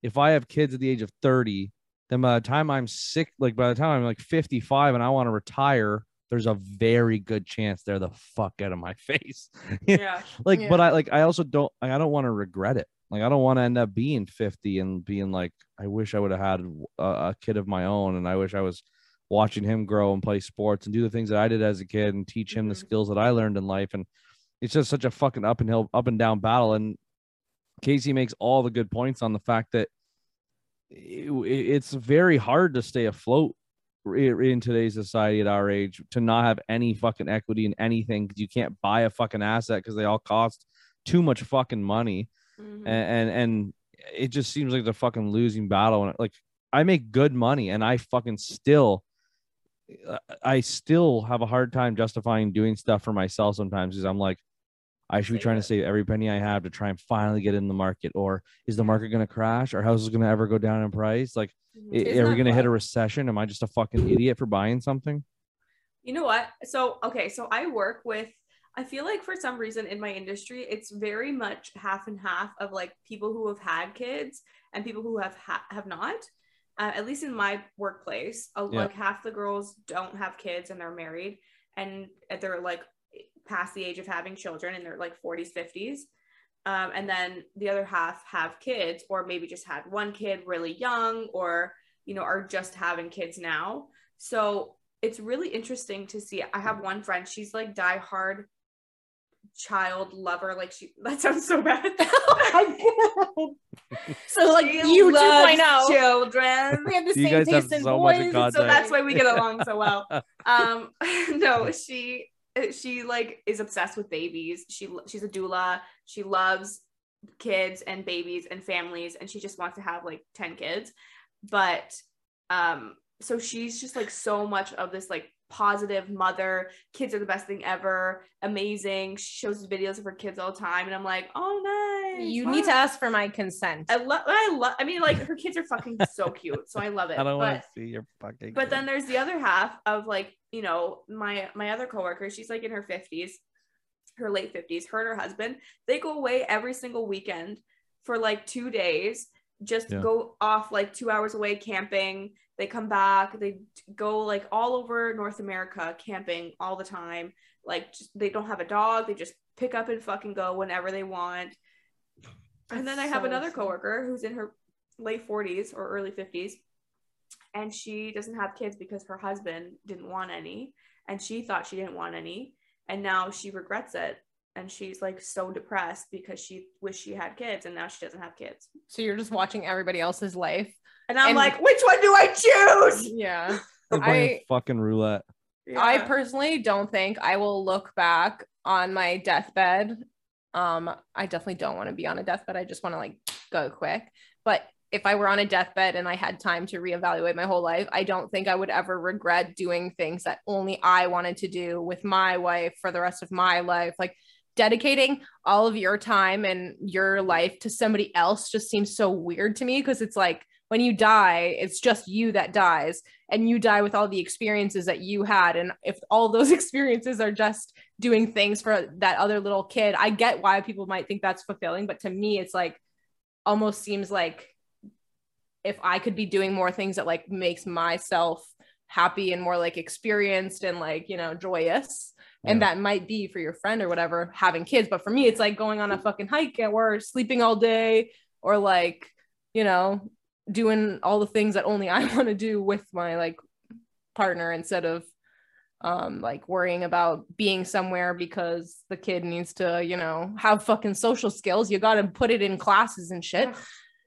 if I have kids at the age of 30, then by the time I'm sick, like by the time I'm like 55 and I want to retire, there's a very good chance they're the fuck out of my face. Yeah. like, but I like I also don't I don't want to regret it. Like I don't want to end up being 50 and being like, I wish I would have had a, a kid of my own and I wish I was watching him grow and play sports and do the things that I did as a kid and teach him the Mhm. skills that I learned in life. And it's just such a fucking up and hill, up and down battle. And Casey makes all the good points on the fact that it- it's very hard to stay afloat in today's society at our age to not have any fucking equity in anything because you can't buy a fucking asset because they all cost too much fucking money Mhm. and, and and it just seems like the fucking losing battle. And like i make good money and i fucking still i still have a hard time justifying doing stuff for myself sometimes because i'm like i should be trying to save every penny i have to try and finally get in the market. Or is the market going to crash? Or how's it going to ever go down in price? Like Mhm. Isn't are we going to hit a recession? Am i just a fucking idiot for buying something? You know what? So, okay, so I work with, I feel like for some reason in my industry, it's very much half and half of like people who have had kids and people who have ha- have not. Uh, at least in my workplace, uh, Yeah. like half the girls don't have kids and they're married and they're like past the age of having children in their like 40s, 50s. Um, and then the other half have kids or maybe just had one kid really young or, you know, are just having kids now. So it's really interesting to see. I have one friend, she's like die hard child lover. Like she that sounds so bad. so like She you loves 2.0 children. we have the You same guys have taste in so much in boys so Contact. that's why we get along so well um no she she like is obsessed with babies she she's a doula she loves kids and babies and families and she just wants to have like 10 kids but um so she's just like so much of this like positive mother kids are the best thing ever amazing she shows videos of her kids all the time and i'm like oh it's You need to ask for my consent. I love. I love. I mean, like her kids are fucking so cute, so I love it. I don't but want to see your fucking. but kid. then there's the other half of like you know my my other coworker. She's like in her fifties, her late fifties. Her and her husband they go away every single weekend for like two days. Just Yeah. go off like two hours away camping. They come back. They go like all over North America camping all the time. Like just, they don't have a dog. They just pick up and fucking go whenever they want. And then I have so another coworker who's in her late 40s or early 50s and she doesn't have kids because her husband didn't want any and she thought she didn't want any and now she regrets it and she's like so depressed because she wished she had kids and now she doesn't have kids So you're just watching everybody else's life. and i'm And- like which one do i choose Yeah. Playing I- fucking roulette. I personally don't think I will look back on my deathbed. Um, I definitely don't want to be on a deathbed. I just want to like go quick. But if I were on a deathbed and I had time to reevaluate my whole life, I don't think I would ever regret doing things that only I wanted to do with my wife for the rest of my life. Like dedicating all of your time and your life to somebody else just seems so weird to me because it's like when you die, it's just you that dies and you die with all the experiences that you had. And if all those experiences are just doing things for that other little kid, I get why people might think that's fulfilling. But to me, it's like almost seems like if I could be doing more things that like makes myself happy and more like experienced and like, you know, joyous. And Yeah. that might be for your friend or whatever having kids. But for me, it's like going on a fucking hike or sleeping all day or like, you know, doing all the things that only I want to do with my like partner instead of um like worrying about being somewhere because the kid needs to, you know, have fucking social skills. You got to put it in classes and shit.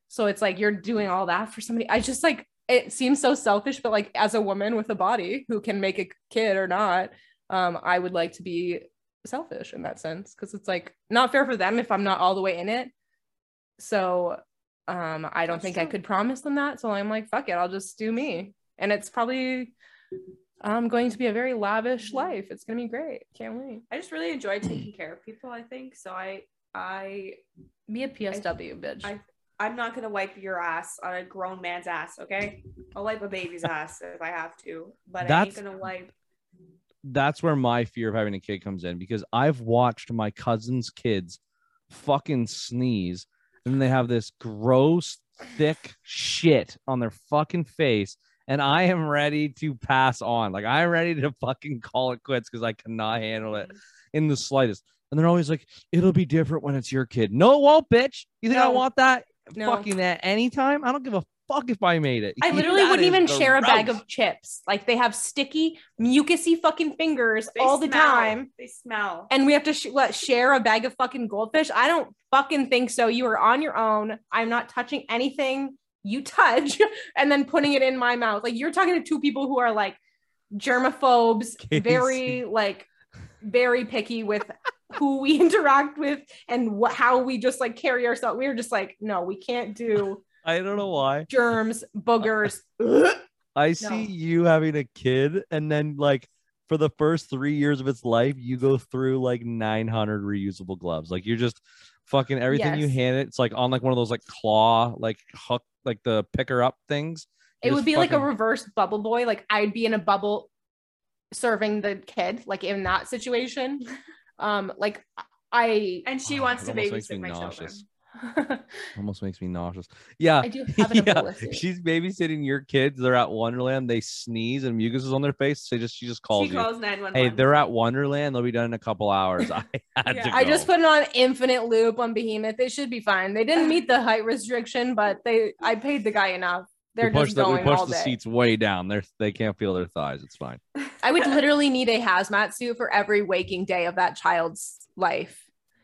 So it's like you're doing all that for somebody. I just like it seems so selfish, but like as a woman with a body who can make a kid or not, um, I would like to be selfish in that sense because it's like not fair for them if I'm not all the way in it. So um, I don't That's think I could promise them that. So I'm like, fuck it, I'll just do me. And it's probably um going to be a very lavish life. It's gonna be great. Can't wait. i just really enjoy taking care of people i think so i i Be a PSW, bitch. I- i'm not gonna wipe your ass on a grown man's ass okay i'll wipe a baby's ass if i have to but i That's- ain't gonna wipe that's where my fear of having a kid comes in because I've watched my cousin's kids fucking sneeze and they have this gross, thick shit on their fucking face. And I am ready to pass on. Like, I'm ready to fucking call it quits because I cannot handle it in the slightest. And they're always like, it'll be different when it's your kid. No, it won't, bitch. You think I want that No. fucking that anytime. I don't give a fuck if I made it. I literally That wouldn't even share a bag of chips. Like they have sticky, mucusy fucking fingers They all the smell. time. they smell And we have to sh- what share a bag of fucking goldfish. I don't fucking think so. You are on your own. I'm not touching anything you touch and then putting it in my mouth. Like you're talking to two people who are like germaphobes, Casey. very like very picky with who we interact with and what how we just like carry ourselves. We are just like, no, we can't do I don't know why. germs, boogers. I see you having a kid, and then like for the first three years of its life, you go through like 900 reusable gloves. Like you're just fucking everything you hand it. It's like on like one of those like claw like hook like the picker up things. it would just be like a reverse bubble boy. Like I'd be in a bubble serving the kid, like in that situation. Um, like I and she Oh, wants it to almost babysit me my children nauseous. Almost makes me nauseous. Yeah. I do have yeah. She's babysitting your kids. They're at Wonderland. They sneeze and mucus is on their face. They just she just calls she you. calls 911 Hey, they're at Wonderland. They'll be done in a couple hours. I had Yeah. to I just put it on infinite loop on Behemoth. They should be fine. They didn't meet the height restriction, but they I paid the guy enough. They're we push just the, we going push all the day. seats way down. They're they can't feel their thighs. It's fine. I would literally need a hazmat suit for every waking day of that child's life.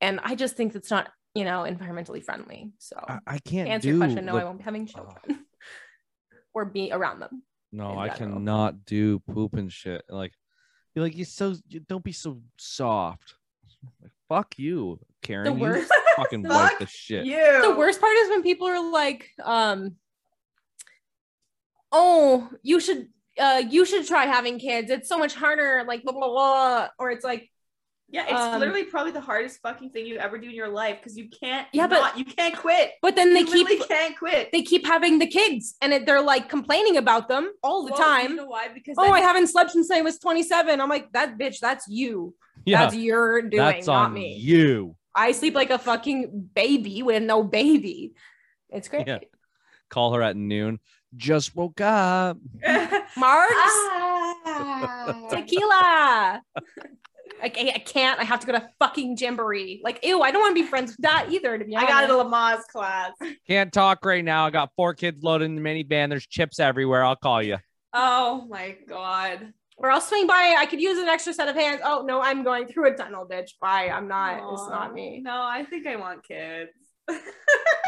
And I just think it's not, you know, environmentally friendly. So I, I can't answer do your question, no, the- I won't be having children or be around them. No, I cannot do poop and shit. Like, you're like, you so you don't be so soft. Like, fuck you, Karen. You worst- fucking wipe the shit. You. The worst part is when people are like, um, oh, you should uh you should try having kids. It's so much harder, like blah blah blah. Or it's like, Yeah, it's Um, literally probably the hardest fucking thing you ever do in your life because you can't. Yeah, but- you can't quit. but then they you keep literally can't quit they keep having the kids and it, they're like complaining about them all the Well, time. You know why? Because oh, I haven't slept since I was 27. I'm like, that bitch, that's you. Yeah, That's your doing, that's not on me. you. I sleep like a fucking baby with no baby. It's great. Yeah. Call her at noon. Just woke up. Marks, Ah. tequila. I, I can't. I have to go to fucking jamboree. Like, ew, I don't want to be friends with that either. To be honest. I got a Lamaze class. Can't talk right now. I got four kids loaded in the minivan. There's chips everywhere. I'll call you. Oh my god. Or I'll swing by. I could use an extra set of hands. Oh no, I'm going through a tunnel, bitch. Bye. I'm not. It's not me. No, I think I want kids.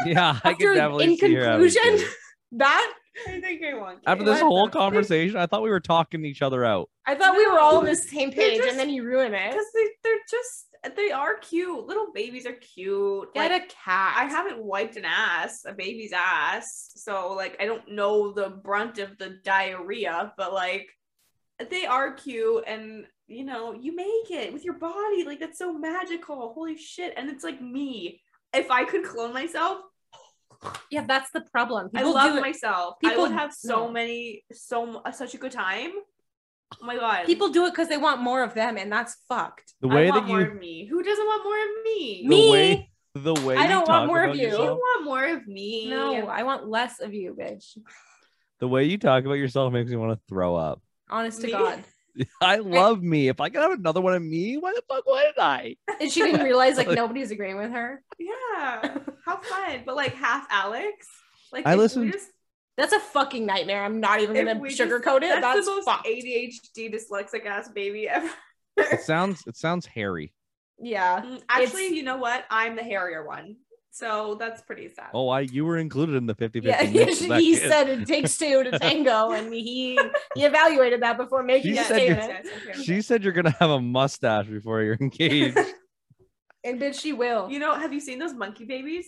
Yeah, I After, can definitely in see her conclusion, that I think I want kids. After this What whole the- conversation, I thought we were talking each other out. I thought we were all on the same page, just- and then you ruin it. because they, they're just they are cute. Little babies are cute. Get Like, a cat. I haven't wiped an ass, a baby's ass, so like I don't know the brunt of the diarrhea, but like they are cute and you know, you make it with your body. Like that's so magical. Holy shit. And it's like me. If I could clone myself, Yeah, that's the problem. I love do it- myself. I people- would have so no. many so uh, such a good time. Oh my god. People do it because they want more of them, and that's fucked. The I way want that more you, of me. Who doesn't want more of me? the Me? way, the way I don't want more of about you. You want more of me. No, I want less of you, bitch. the way you talk about yourself makes me want to throw up. Honest to God. I love me. If I could have another one of me, why the fuck wouldn't I? And she didn't realize like nobody's agreeing with her. Yeah. How fun. But like half Alex. Like I if listened- just- That's a fucking nightmare. I'm not even if gonna we just- sugarcoat it. That's, the most fucked. ADHD dyslexic ass baby ever. It sounds it sounds hairy. Yeah. Mm, Actually, It's- you know what? I'm the hairier one. So that's pretty sad. Oh, I you were included in the 50 50 Yeah, mix of that he kid. said it takes two to tango, and he he evaluated that before making She a said statement. Yes, okay. She said you're gonna have a mustache before you're engaged. And bitch, she will. You know, have you seen those monkey babies?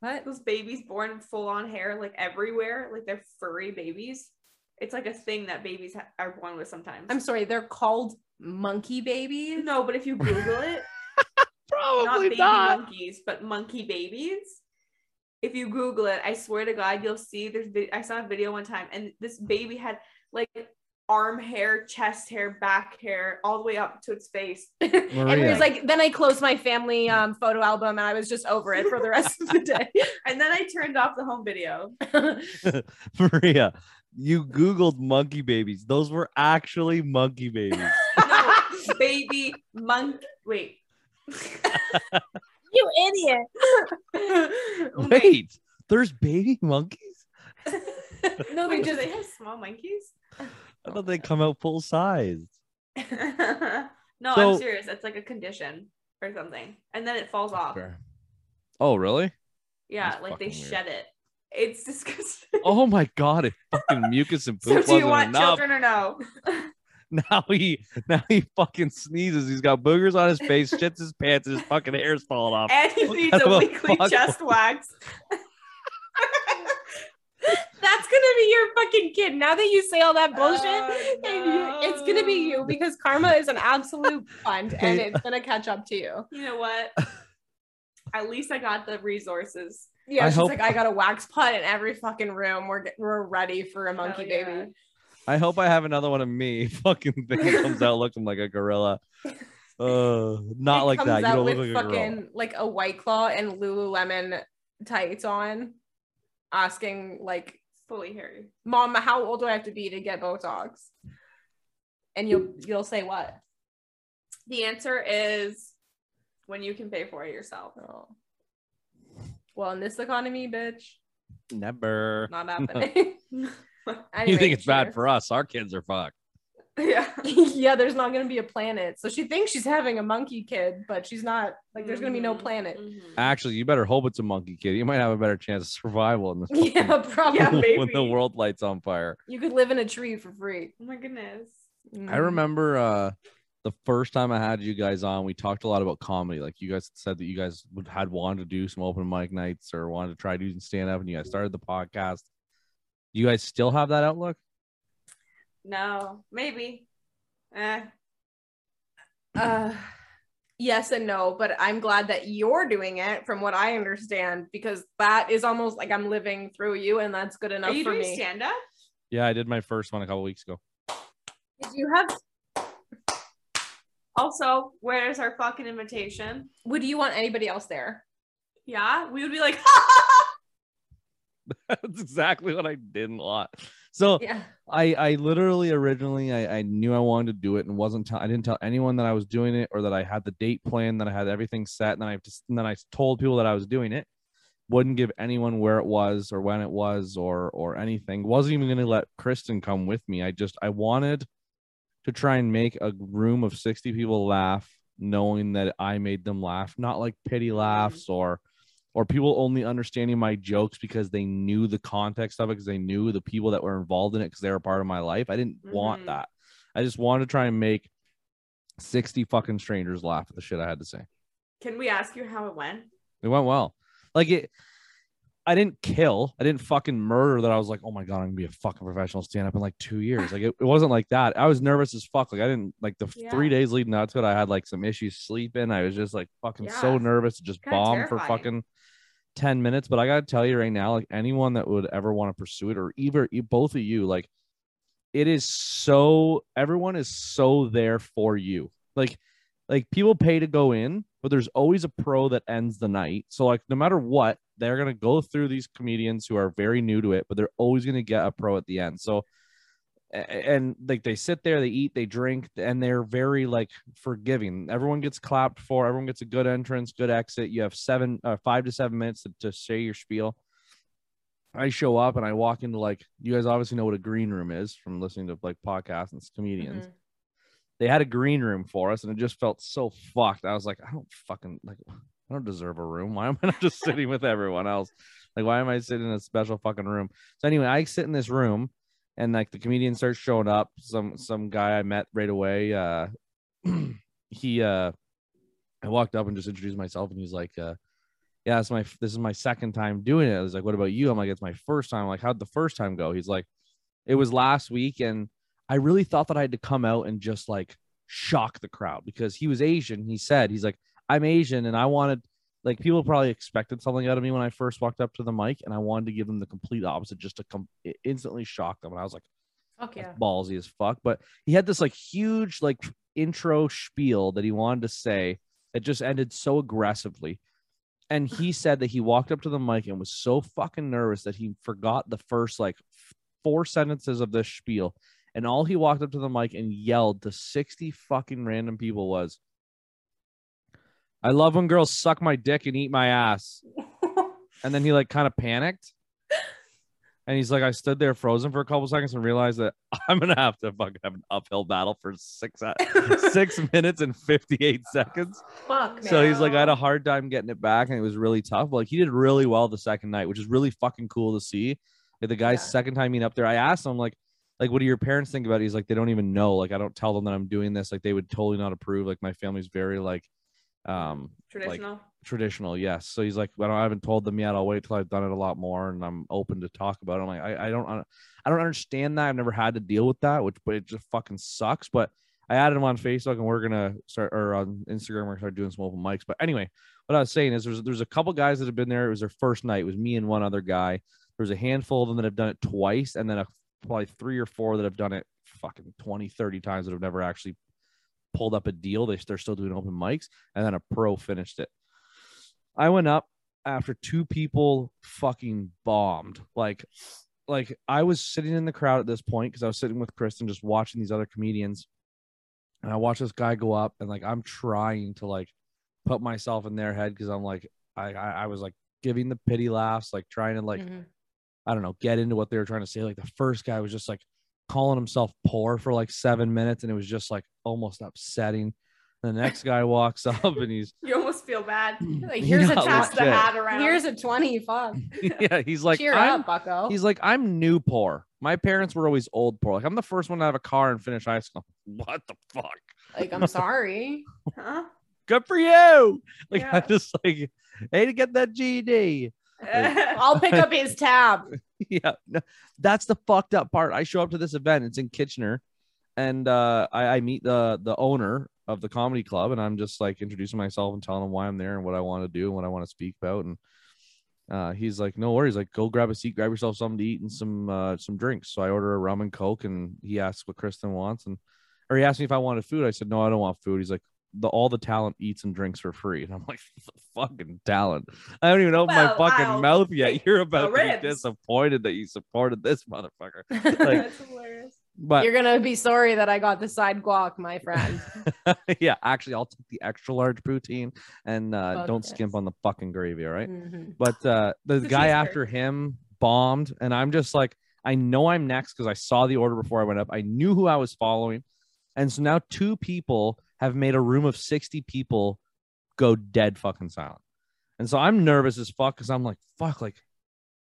What? Those babies born full on hair, like everywhere, like they're furry babies. It's like a thing that babies ha- are born with sometimes. I'm sorry, they're called monkey babies. no, but if you Google it, not baby not. monkeys, but monkey babies. If you Google it, I swear to God, you'll see. There's vi- I saw a video one time, and this baby had like arm hair, chest hair, back hair, all the way up to its face. And it was like, then I closed my family um, photo album and I was just over it for the rest of the day. And then I turned off the home video. Maria, you Googled monkey babies. Those were actually monkey babies. No, baby monk. Wait. you idiot. Oh, Wait, there's baby monkeys? no, they Wait, do just they have small monkeys? I thought they come out full size. no, So- I'm serious. It's like a condition or something, and then it falls off. Oh, really? Yeah, That's like they weird. shed it. It's disgusting. Oh my god, if fucking mucus and poop. so do you wasn't want enough. children or no? Now he now he fucking sneezes. He's got boogers on his face, shits his pants, his fucking hair's falling off. And he What needs a of a weekly fuck- chest wax. that's gonna be your fucking kid. Now that you say all that oh, bullshit, Oh, and you, it's gonna be you because karma is an absolute cunt and it's gonna catch up to you. You know what? At least I got the resources. Yeah, I she's hope- like, I got a wax pot in every fucking room. We're we're ready for a monkey Hell yeah. baby. I hope I have another one of me. Fucking thing comes out looking like a gorilla. Uh, not It like that. You don't look with like a gorilla. fucking like a white claw and Lululemon tights on, asking like, Fully hairy. "Mom, how old do I have to be to get Botox?" And you'll you'll say what? The answer is when you can pay for it yourself. Oh. Well, in this economy, bitch, Never. not happening. you think it's bad for us? Our kids are fucked. Yeah. yeah, there's not gonna be a planet. So she thinks she's having a monkey kid, but she's not. Like, there's gonna be no Mhm, planet. mhm. Actually, you better hope it's a monkey kid. You might have a better chance of survival in this. Yeah, fucking- probably. Yeah, when the world lights on fire. You could live in a tree for free. Oh my goodness. I Mm. remember uh the first time I had you guys on, we talked a lot about comedy. Like you guys said that you guys had wanted to do some open mic nights or wanted to try doing stand up, and you guys started the podcast. You guys still have that outlook? No, maybe. Eh. Uh, yes and no, but I'm glad that you're doing it from what I understand because that is almost like I'm living through you, and that's good enough Are you for doing me. stand up? Yeah, I did my first one a couple weeks ago. Did you have? Also, where's our fucking invitation? Would you want anybody else there? Yeah, we would be like, That's exactly what I didn't want. So Yeah. I I literally originally I, I knew I wanted to do it and wasn't I didn't tell anyone that I was doing it or that I had the date planned that I had everything set and then I just and then I told people that I was doing it wouldn't give anyone where it was or when it was or or anything wasn't even going to let Kristen come with me I just I wanted to try and make a room of 60 people laugh knowing that I made them laugh not like pity mm-hmm. laughs or or people only understanding my jokes because they knew the context of it because they knew the people that were involved in it because they were part of my life. I didn't want Mhm. that. I just wanted to try and make 60 fucking strangers laugh at the shit I had to say. can we ask you how it went? It went well. Like it I didn't kill. I didn't fucking murder that I was like, oh my god, I'm gonna be a fucking professional stand up in like two years. Like it, it wasn't like that. I was nervous as fuck. Like I didn't like the Yeah. three days leading up to it, I had like some issues sleeping. I was just like fucking so nervous to just Kinda bomb for fucking 10 minutes. But I gotta tell you right now, like anyone that would ever want to pursue it, or either both of you, like it is so everyone is so there for you. Like like people pay to go in, but there's always a pro that ends the night. So like no matter what, they're gonna go through these comedians who are very new to it, but they're always gonna get a pro at the end. So and like they sit there, they eat, they drink, and they're very like forgiving. Everyone gets clapped for, everyone gets a good entrance, good exit. You have seven, uh, five to seven minutes to, to say your spiel. I show up and I walk into like you guys obviously know what a green room is from listening to like podcasts and comedians Mhm. they had a green room for us and it just felt so fucked. I was like, I don't fucking like I don't deserve a room. Why am I not just sitting with everyone else? Like, why am I sitting in a special fucking room? So anyway, I sit in this room and like the comedian starts showing up. Some some guy I met right away. Uh he uh I walked up and just introduced myself and he's like, uh, yeah, it's my this is my second time doing it. I was like, what about you? I'm like, it's my first time. I'm like, how'd the first time go? He's like, it was last week and I really thought that I had to come out and just like shock the crowd because he was Asian. He said, he's like, I'm Asian and I wanted, like, people probably expected something out of me when I first walked up to the mic and I wanted to give them the complete opposite just to come instantly shock them. And I was like, Fuck yeah. ballsy as fuck. But he had this like huge, like, intro spiel that he wanted to say that just ended so aggressively. And he said that he walked up to the mic and was so fucking nervous that he forgot the first like four sentences of this spiel. And all he walked up to the mic and yelled to 60 fucking random people was, I love when girls suck my dick and eat my ass. And then he like kind of panicked. And he's like, I stood there frozen for a couple seconds and realized that I'm gonna have to fucking have an uphill battle for six uh, six minutes and 58 seconds. Fuck. So he's like, I had a hard time getting it back, and it was really tough. But like he did really well the second night, which is really fucking cool to see. Like the guy's Yeah. second time being up there, I asked him like, like, what do your parents think about it? He's like, they don't even know. Like, I don't tell them that I'm doing this. Like, they would totally not approve. Like, my family's very like, um, Traditional. traditional. Yes. So he's like, I, I haven't told them yet. I'll wait till I've done it a lot more, and I'm open to talk about it. I'm like, I, I don't, I don't understand that. I've never had to deal with that, which, but it just fucking sucks. But I added him on Facebook, and we're gonna start or on Instagram. We're gonna start doing some open mics. But anyway, what I was saying is, there's there's a couple guys that have been there. It was their first night. It was me and one other guy. There's a handful of them that have done it twice, and then a probably three or four that have done it fucking 20, 30 times that have never actually pulled up a deal. They, they're still doing open mics. And then a pro finished it. I went up after two people fucking bombed. Like, like I was sitting in the crowd at this point because I was sitting with Kristen just watching these other comedians. And I watched this guy go up and like I'm trying to like put myself in their head because I'm like I, I I was like giving the pity laughs, like trying to like Mhm. I don't know, get into what they were trying to say. Like the first guy was just like calling himself poor for like seven minutes, and it was just like almost upsetting. The next guy walks up and he's You almost feel bad. Like, here's a Yeah, Pass the hat around. Here's a 20. Fuck. yeah, he's like Cheer I'm, up, bucko. he's like I'm new poor. My parents were always old poor. Like I'm the first one to have a car and finish high school. What the fuck? like, I'm sorry. Huh? Good for you. Like Yeah. I'm just like, hey, to get that GED. I'll pick up his tab. yeah, no, that's the fucked up part. I show up to this event. It's in Kitchener, and uh, I, I meet the the owner of the comedy club, and I'm just like introducing myself and telling him why I'm there and what I want to do and what I want to speak about. And uh, he's like, "No worries. Like, go grab a seat, grab yourself something to eat and some uh, some drinks." So I order a rum and coke, and he asks what Kristen wants, and or he asked me if I wanted food. I said, "No, I don't want food." He's like. The, all the talent eats and drinks for free, and I'm like, the fucking talent. I don't even opened Well, my fucking I'll mouth yet. You're about to be disappointed that you supported this motherfucker. Like, That's hilarious. but You're gonna be sorry that I got the side guac, my friend. yeah, actually, I'll take the extra large poutine and uh, Fuck don't yes. skimp on the fucking gravy. All right. Mhm. But uh, the It's guy after him bombed, and I'm just like, I know I'm next because I saw the order before I went up. I knew who I was following, and so now two people have made a room of 60 people go dead fucking silent, and so I'm nervous as fuck because I'm like, fuck, like.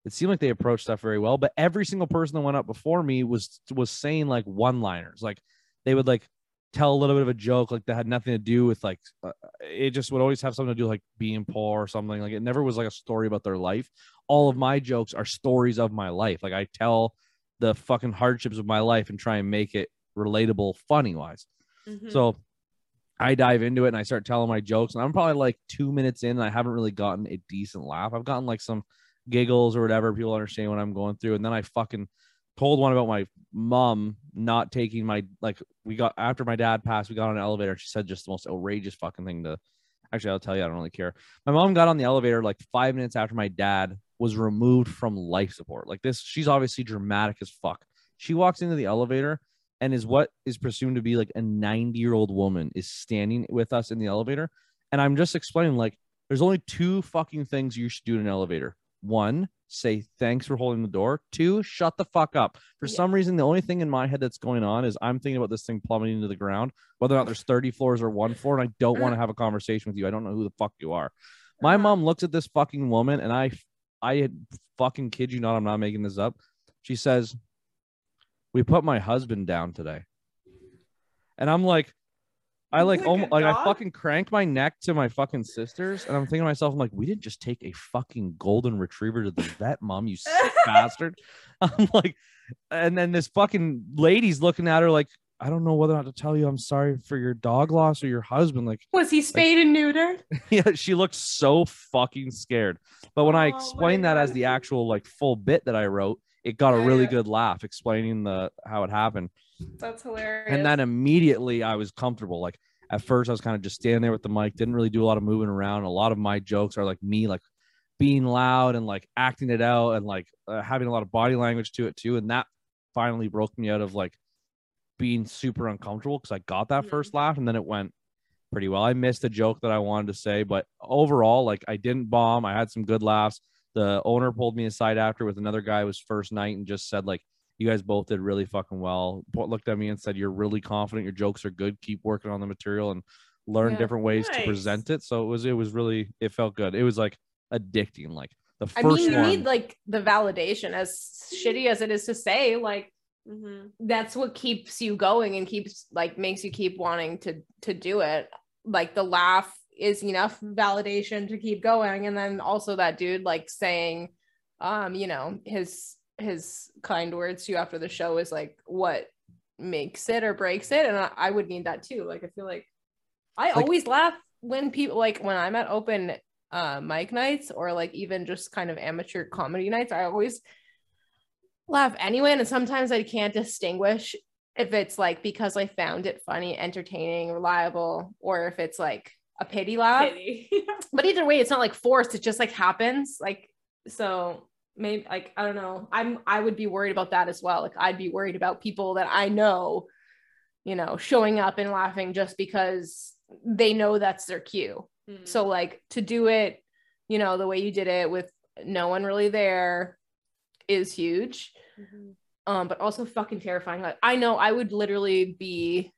It seemed like they approached stuff very well, but every single person that went up before me was was saying like one liners, like they would like tell a little bit of a joke like that had nothing to do with like uh, it just would always have something to do with, like being poor or something. Like it never was like a story about their life. All of my jokes are stories of my life. Like i tell the fucking hardships of my life and try and make it relatable funny wise Mhm. so i dive into it and i start telling my jokes and i'm probably like two minutes in and i haven't really gotten a decent laugh. I've gotten like some giggles or whatever people understand what i'm going through and then i fucking told one about my mom not taking my like we got after my dad passed we got on an elevator. She said just the most outrageous fucking thing to actually i'll tell you i don't really care. My mom got on the elevator like five minutes after my dad was removed from life support. Like this she's obviously dramatic as fuck. She walks into the elevator and is what is presumed to be like a 90 year old woman is standing with us in the elevator. And i'm just explaining like there's only two fucking things you should do in an elevator. One say thanks for holding the door. Two shut the fuck up. For Yeah. some reason the only thing in my head that's going on is i'm thinking about this thing plummeting into the ground whether or not there's 30 floors or one floor and i don't want to have a conversation with you. I don't know who the fuck you are. My Uh-huh. mom looks at this fucking woman and i i had fucking kid you not i'm not making this up. She says we put my husband down today and i'm like i like Like almo- like i fucking cranked my neck to my fucking sisters and i'm thinking to myself i'm like we didn't just take a fucking golden retriever to the vet mom you sick bastard i'm like and then this fucking lady's looking at her like i don't know whether or not to tell you i'm sorry for your dog loss or your husband like Was he spayed and neutered? yeah, she looked so fucking scared. But when I Oh my explained that as the actual like full bit that I wrote, it got a really good laugh explaining the how it happened. That's hilarious. And then immediately I was comfortable. Like at first I was kind of just standing there with the mic, didn't really do a lot of moving around. A lot of my jokes are like me like being loud and like acting it out and like uh, having a lot of body language to it too. And that finally broke me out of like being super uncomfortable because I got that Mhm. first laugh and then it went pretty well. I missed a joke that I wanted to say, but overall, like I didn't bomb. I had some good laughs. The owner pulled me aside after with another guy. It was first night and just said like, "You guys both did really fucking well." Looked at me and said, "You're really confident. Your jokes are good. Keep working on the material and learn Yeah. different ways to present it." So it was it was really it felt good. It was like addicting. Like the I first mean, you one. need like the validation, as shitty as it is to say, like hmm that's what keeps you going and keeps like makes you keep wanting to to do it. Like the laugh is enough validation to keep going, and then also that dude like saying, um, you know, his his kind words to you after the show is like what makes it or breaks it, and I, I would need that too. Like I feel like I Like- always laugh when people like when I'm at open uh mic nights or like even just kind of amateur comedy nights. I always laugh anyway. And sometimes I can't distinguish if it's like because I found it funny, entertaining, reliable, or if it's like a pity laugh. Pity. But either way, it's not like forced. It just like happens. Like, so maybe like I don't know. I'm I would be worried about that as well. Like I'd be worried about people that I know, you know, showing up and laughing just because they know that's their cue. Mm. So like to do it, you know, the way you did it with no one really there is huge. Mhm. Um, but also fucking terrifying. Like I know I would literally be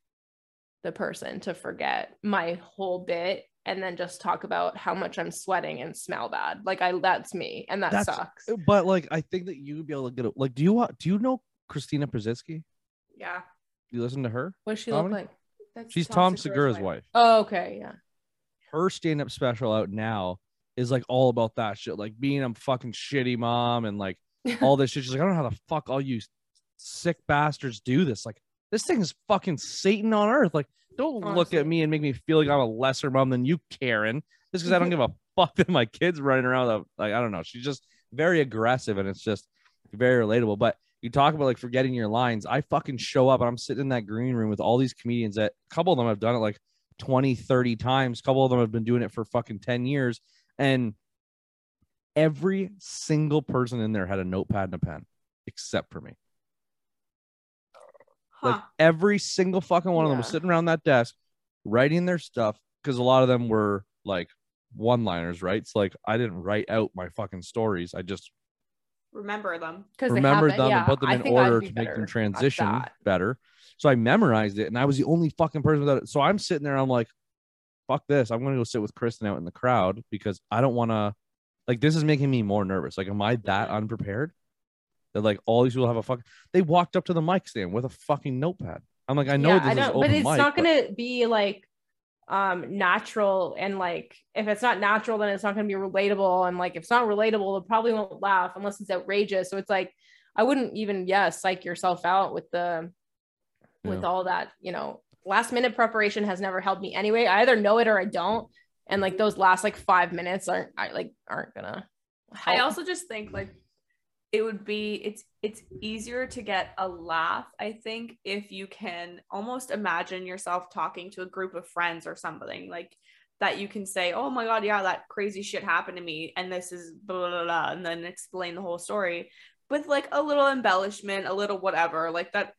the person to forget my whole bit and then just talk about how much I'm sweating and smell bad. Like I that's me and that That's- sucks. Uh, but like, I think that you would be able to get it. Like, do you want? Do you know Christina Pazsitzky? Yeah. You listen to her? What does she look like? That's She's Tom Segura's Segura's wife. Oh, okay, yeah. Her stand-up special out now is like all about that shit, like being a fucking shitty mom and like all this shit. She's like, I don't know how the fuck all you sick bastards do this. Like, this thing is fucking Satan on earth. Like, don't look at me and make me feel like I'm a lesser mom than you, Karen. Just because I don't give a fuck that my kids running around. a- Like, I don't know. She's just very aggressive and it's just very relatable. But you talk about like forgetting your lines. I fucking show up and I'm sitting in that green room with all these comedians that a couple of them have done it like 20, 30 times. A couple of them have been doing it for fucking 10 years. And every single person in there had a notepad and a pen except for me. Like every single fucking one of them was sitting around that desk writing their stuff because a lot of them were like one liners, right? It's like I didn't write out my fucking stories. I just Remember them. Because remembered them and put them in order to make them transition better. So I memorized it and I was the only fucking person without it. So I'm sitting there, I'm like, fuck this. I'm gonna go sit with Kristen out in the crowd because I don't wanna like this is making me more nervous. Like, am I that mm-hmm. unprepared? That like all these people have a fuck they walked up to the mic stand with a fucking notepad. I'm like, I know yeah, this I is know, open but it's mic, not gonna be like um natural and like if it's not natural then it's not gonna be relatable and like if it's not relatable it probably won't laugh unless it's outrageous so it's like i wouldn't even yeah psych yourself out with the with Yeah. all that you know last minute preparation has never helped me anyway i either know it or i don't and like those last like five minutes aren't I like aren't gonna help. I also just think like it would be it's it's easier to get a laugh, I think, if you can almost imagine yourself talking to a group of friends or something like that you can say, Oh my god, yeah, that crazy shit happened to me, and this is blah blah blah, and then explain the whole story with like a little embellishment, a little whatever. Like that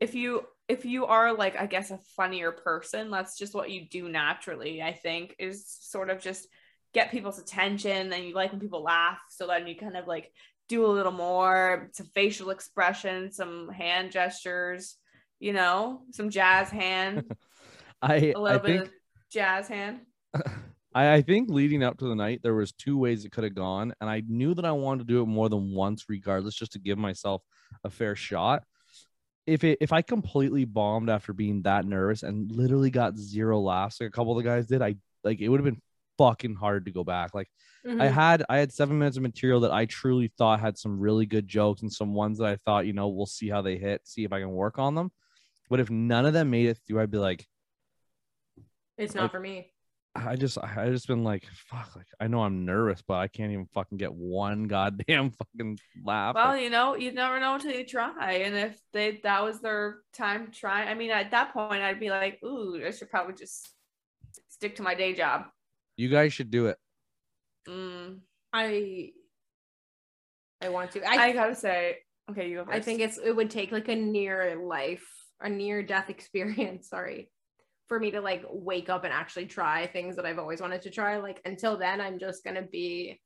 if you if you are like I guess a funnier person, that's just what you do naturally, I think, is sort of just get people's attention and you like when people laugh so then you kind of like do a little more some facial expression some hand gestures you know some jazz hand I a I little bit think of jazz hand I, I think leading up to the night, there was two ways it could have gone, and I knew that I wanted to do it more than once, regardless, just to give myself a fair shot. If it if I completely bombed after being that nervous and literally got zero laughs, like a couple of the guys did, I like it would have been fucking hard to go back. Like I Mhm. had I had seven minutes of material that I truly thought had some really good jokes and some ones that I thought, you know, we'll see how they hit, see if I can work on them. But if none of them made it through, I'd be like, it's not like- for me I just I just been like fuck like I know I'm nervous but I can't even fucking get one goddamn fucking laugh. well you know you never know until you try and if they that was their time to try i mean at that point i'd be like ooh i should probably just stick to my day job you guys should do it. mm, i i want to I, gotta say okay you go first. I think it's it would take like a near life, a near death experience, sorry, for me to like wake up and actually try things that I've always wanted to try. Like until then, I'm just gonna be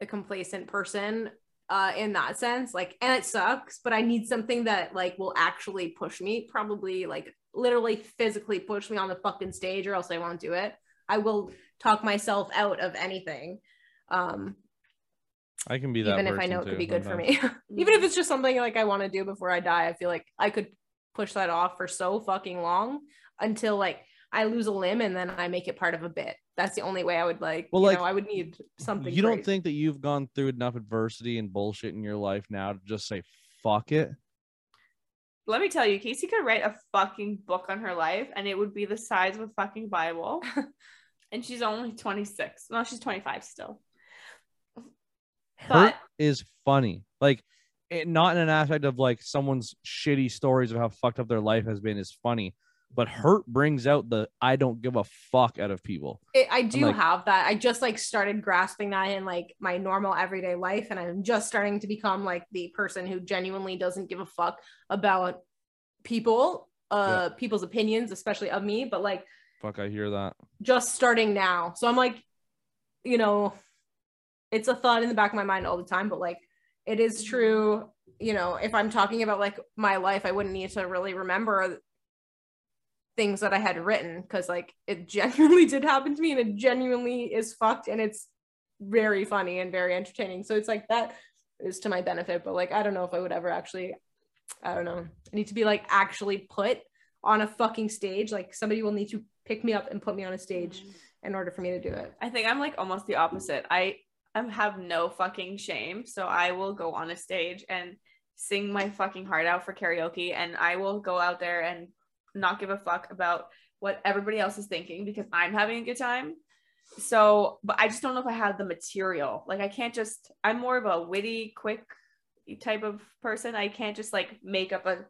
the complacent person uh in that sense. Like, and it sucks, but I need something that like will actually push me, probably like literally physically push me on the fucking stage, or else I won't do it. I will talk myself out of anything. Um, I can be that even if I know it too could be good for me. even if it's just something like I want to do before I die, I feel like I could push that off for so fucking long until like I lose a limb and then I make it part of a bit. That's the only way I would like. Well, you like, know, I would need something. You don't think that you've gone through enough adversity and bullshit in your life now to just say fuck it? let me tell you, Casey could write a fucking book on her life and it would be the size of a fucking Bible. and she's only 26. No, she's 25 still. Hurt is funny. Like it, not in an aspect of like someone's shitty stories of how fucked up their life has been is funny, but hurt brings out the I don't give a fuck out of people. It, I do like- have that. I just like started grasping that in like my normal everyday life, and I'm just starting to become like the person who genuinely doesn't give a fuck about people, uh, people's opinions, especially of me. But like Fuck, I hear that. just starting now, so I'm like, you know, it's a thought in the back of my mind all the time. But like, it is true. You know, if I'm talking about like my life, I wouldn't need to really remember things that I had written because like it genuinely did happen to me and it genuinely is fucked and it's very funny and very entertaining. So it's like that is to my benefit, but like I don't know if I would ever actually I don't know. I need to be like actually put on a fucking stage. Like somebody will need to pick me up and put me on a stage mm. in order for me to do it. I think I'm like almost the opposite. I I have no fucking shame, so I will go on a stage and sing my fucking heart out for karaoke, and I will go out there and not give a fuck about what everybody else is thinking because I'm having a good time. So, but I just don't know if I have the material. Like, I can't just. I'm more of a witty, quick type of person. I can't just like make up a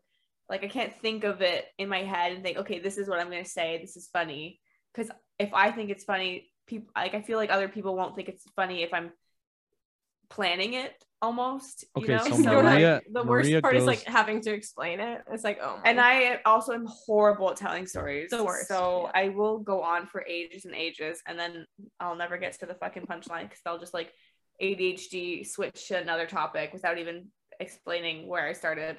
like I can't think of it in my head and think, okay, this is what I'm gonna say. This is funny. Because if I think it's funny, people like I feel like other people won't think it's funny if I'm planning it almost. You Okay, know? so So, like, Maria- the worst Maria part is like having to explain it. It's like, oh, my and I also am horrible at telling stories. The worst, So yeah. I will go on for ages and ages, and then I'll never get to the fucking punchline because they'll just like ADHD switch to another topic without even explaining where I started.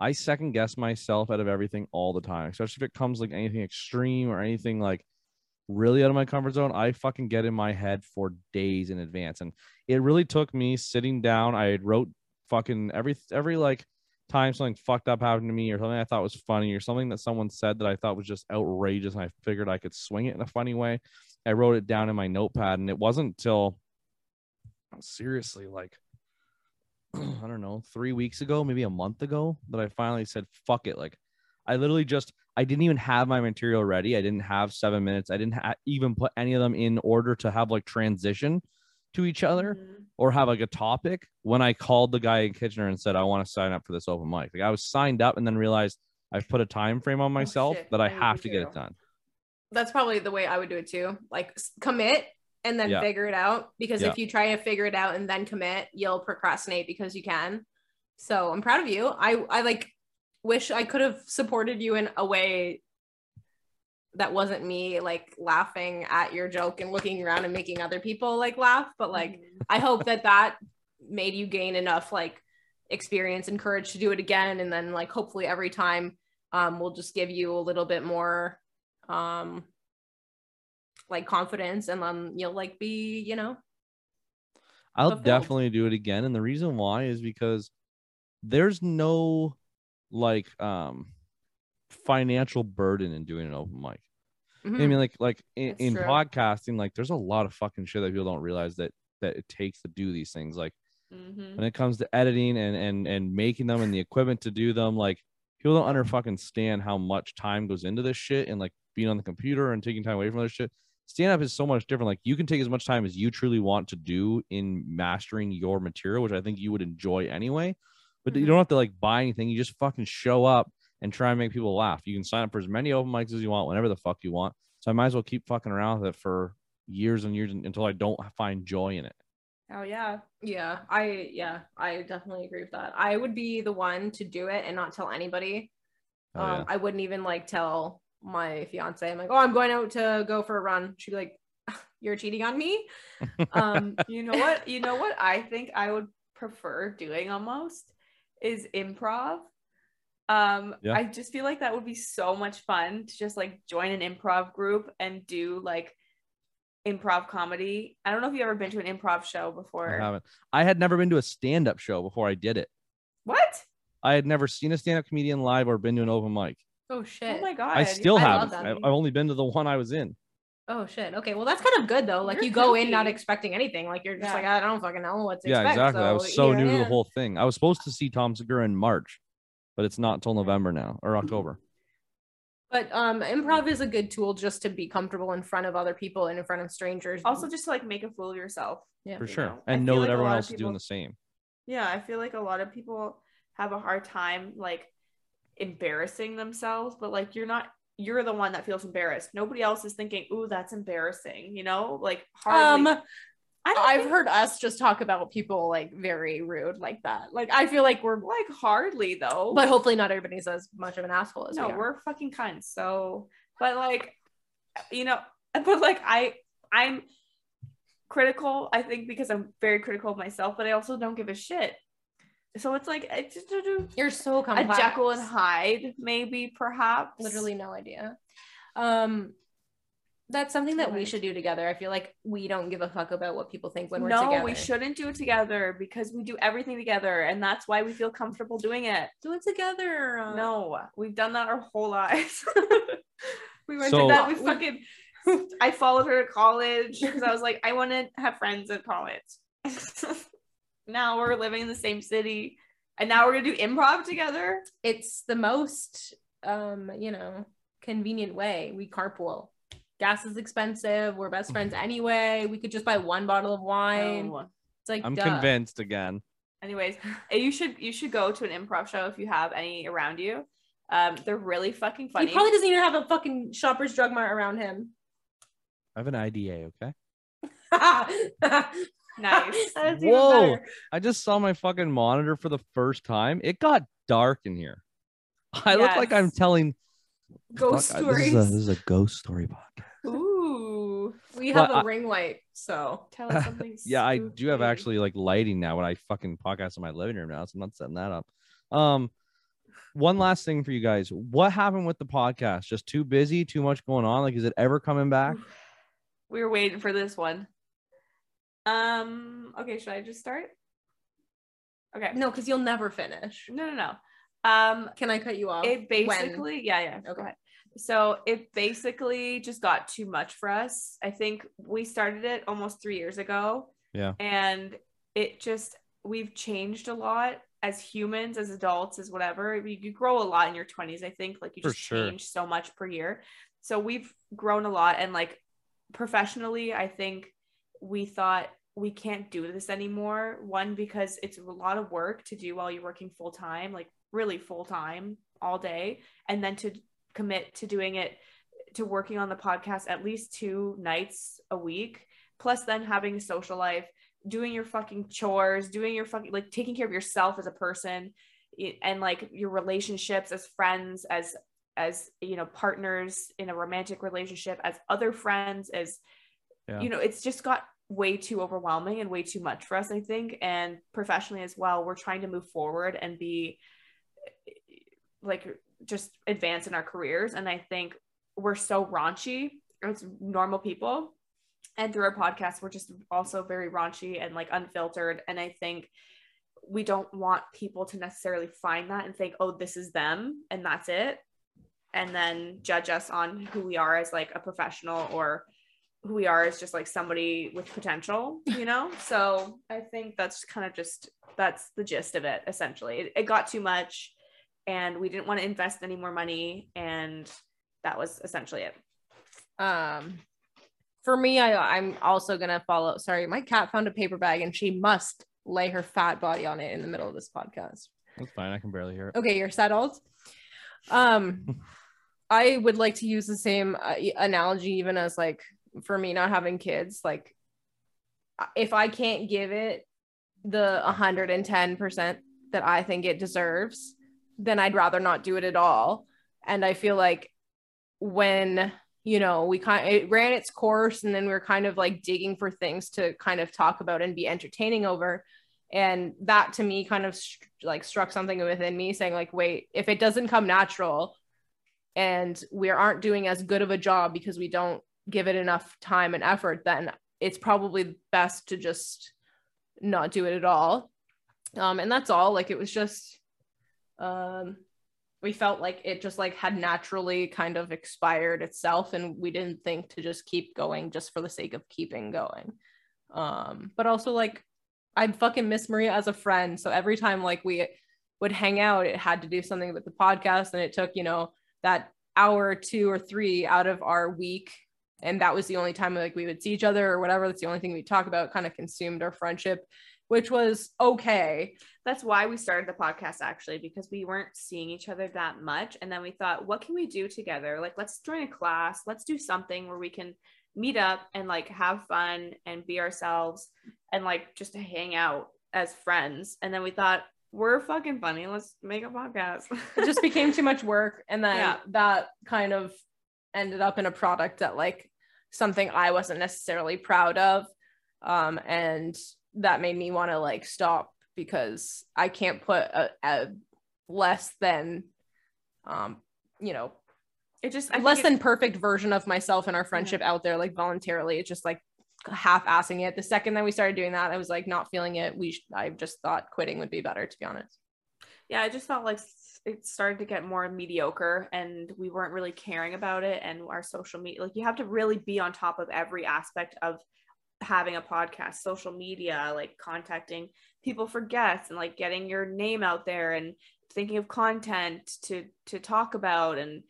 I second guess myself out of everything all the time, especially if it comes like anything extreme or anything like really out of my comfort zone. I fucking get in my head for days in advance, and it really took me sitting down. I wrote fucking every every like time something fucked up happened to me or something I thought was funny or something that someone said that I thought was just outrageous, and I figured I could swing it in a funny way. I wrote it down in my notepad, and it wasn't until seriously like I don't know, three weeks ago, maybe a month ago, that I finally said, fuck it. Like, I literally just, I didn't even have my material ready. I didn't have seven minutes. I didn't ha- even put any of them in order to have like transition to each other Mhm. or have like a topic when I called the guy in Kitchener and said, I want to sign up for this open mic. Like, I was signed up and then realized I've put a time frame on myself shit. that I I have to to get it done. that's probably the way I would do it too. Like commit and then Yeah. figure it out. Because Yeah. if you try to figure it out and then commit, you'll procrastinate because you can. So I'm proud of you. I I like wish I could have supported you in a way that wasn't me like laughing at your joke and looking around and making other people like laugh. But like Mhm. I hope that that made you gain enough like experience and courage to do it again. And then like hopefully every time um, we'll just give you a little bit more um like confidence and then you'll like be you know I'll fulfilled. definitely do it again. And the reason why is because there's no like um financial burden in doing an open mic. I Mhm. mean, like like in, in podcasting, like there's a lot of fucking shit that people don't realize that that it takes to do these things. Like Mhm. when it comes to editing and and and making them and the equipment to do them, like people don't under fucking stand how much time goes into this shit and like being on the computer and taking time away from other shit. Stand up is so much different. Like you can take as much time as you truly want to do in mastering your material, which I think you would enjoy anyway. But you Mhm. don't have to like buy anything. You just fucking show up and try and make people laugh. You can sign up for as many open mics as you want, whenever the fuck you want. So I might as well keep fucking around with it for years and years until I don't find joy in it. Oh yeah. yeah i yeah i definitely agree with that i would be the one to do it and not tell anybody Oh, um yeah. i wouldn't even like tell my fiance i'm like oh i'm going out to go for a run she'd be like you're cheating on me um You know what? You know what I think I would prefer doing almost is improv. Um, Yeah. I just feel like that would be so much fun to just like join an improv group and do like improv comedy. I don't know if you've ever been to an improv show before. I haven't. I had never been to a stand-up show before I did it. What? I had never seen a stand-up comedian live or been to an open mic. Oh shit. Oh my god. I still I haven't. I've, I've only been to the one I was in. Oh shit. Okay. Well, that's kind of good though. Like You're you go in not expecting anything. Like you're just Yeah. like I don't fucking know what to Yeah, expect. exactly. I was so here new to the whole thing. I was supposed to see Tom Segura in March, but it's not till November now or October. But um, improv is a good tool just to be comfortable in front of other people and in front of strangers. Also, just to like make a fool of yourself. yeah. For You sure. know, and know like that a everyone lot of else is doing the same. Yeah, I feel like a lot of people have a hard time like embarrassing themselves, but like you're not you're the one that feels embarrassed. Nobody else is thinking, "Ooh, that's embarrassing," you know? Like Um, hardly. I don't I've think- heard us just talk about people like very rude like that. Like I feel like we're, like hardly though. but hopefully not everybody's as much of an asshole as no, we are. we're fucking cunts. So, but like, you know, but like I, I'm critical. I think because I'm very critical of myself, but I also don't give a shit. So it's like it's You're so complex. Jekyll and Hyde, maybe perhaps. Literally no idea. Um, that's something that we should do together. I feel like we don't give a fuck about what people think when we're no, together. we shouldn't do it together because we do everything together, and that's why we feel comfortable doing it. do it together. No, we've done that our whole lives. we went So- to that. We fucking. I followed her to college because I was like, I want to have friends at college. now we're living in the same city, and now we're gonna do improv together. it's the most um, you know, convenient way. We carpool. Gas is expensive. We're best friends anyway. We could just buy one bottle of wine. Oh. It's like I'm duh. convinced again. Anyways, eh, you should you should go to an improv show if you have any around you. Um, they're really fucking funny. He probably doesn't even have a fucking Shoppers Drug Mart around him. I have an IDA, okay? Nice. Whoa. I just saw my fucking monitor for the first time. It got dark in here. I look like I'm telling Ghost Fuck, I- This is, a, stories. this is a ghost story podcast. Ooh, We Well, have a I- ring light, so tell us something. Yeah, I do have actually like lighting now when I fucking podcast in my living room now, so I'm not setting that up. Um, one last thing for you guys. What happened with the podcast? Just too busy, too much going on? Like, is it ever coming back? We were waiting for this one. Um. Okay, should I just start? Okay. no, because you'll never finish. No, no, no. Um. Can I cut you off? It When? basically, yeah, yeah. Go Okay. ahead. So it basically just got too much for us. I think we started it almost three years ago. Yeah. And it just we've changed a lot as humans, as adults, as whatever. You, you grow a lot in your 20s, I think. Like you just sure. change so much per year. So we've grown a lot and like professionally, I think we thought we can't do this anymore. One, because it's a lot of work to do while you're working full time, like really full time all day. And then to commit to doing it, to working on the podcast at least two nights a week, plus then having a social life, doing your fucking chores, doing your fucking like taking care of yourself as a person and like your relationships as friends, as as you know, partners in a romantic relationship, as other friends, as Yeah. you know, it's just got way too overwhelming and way too much for us, I think. And professionally as well, we're trying to move forward and be like just advance in our careers. And I think we're so raunchy as normal people. And through our podcast, we're just also very raunchy and like unfiltered. And I think we don't want people to necessarily find that and think, oh, this is them and that's it. And then judge us on who we are as like a professional or who we are is just like somebody with potential, you know? so I think that's kind of just that's the gist of it essentially. It, it got too much and we didn't want to invest any more money and that was essentially it. Um, for me, I I'm also gonna follow. Sorry, my cat found a paper bag and she must lay her fat body on it in the middle of this podcast. That's fine. I can barely hear it. Okay, you're settled. Um, I would like to use the same uh, analogy, even as like for me not having kids. Like, if I can't give it the 110 percent that I think it deserves, then I'd rather not do it at all. And I feel like when you know we kind of, it ran its course and then we are kind of like digging for things to kind of talk about and be entertaining over and that to me kind of str- like struck something within me saying like wait if it doesn't come natural and we aren't doing as good of a job because we don't give it enough time and effort, then it's probably best to just not do it at all. Um, and that's all. Like it was just um we felt like it just like had naturally kind of expired itself and we didn't think to just keep going just for the sake of keeping going um but also like i fucking miss maria as a friend so every time like we would hang out it had to do something with the podcast and it took you know that hour two or three out of our week and that was the only time like we would see each other or whatever that's the only thing we talk about kind of consumed our friendship which was okay That's why we started the podcast actually, because we weren't seeing each other that much. And then we thought, what can we do together? Like, let's join a class, let's do something where we can meet up and like have fun and be ourselves and like just hang out as friends. And then we thought, we're fucking funny. Let's make a podcast. it just became too much work and then Yeah. that kind of ended up in a product that like something i wasn't necessarily proud of um and that made me want to like stop because i can't put a, a less than um you know it just I less than perfect version of myself and our friendship out there like voluntarily. It's just like half-assing it. The second that we started doing that i was like not feeling it. We sh- i just thought quitting would be better to be honest. Yeah, I just felt like it started to get more mediocre and we weren't really caring about it. And our social media, like, you have to really be on top of every aspect of having a podcast, social media, like contacting people for guests and like getting your name out there and thinking of content to to talk about and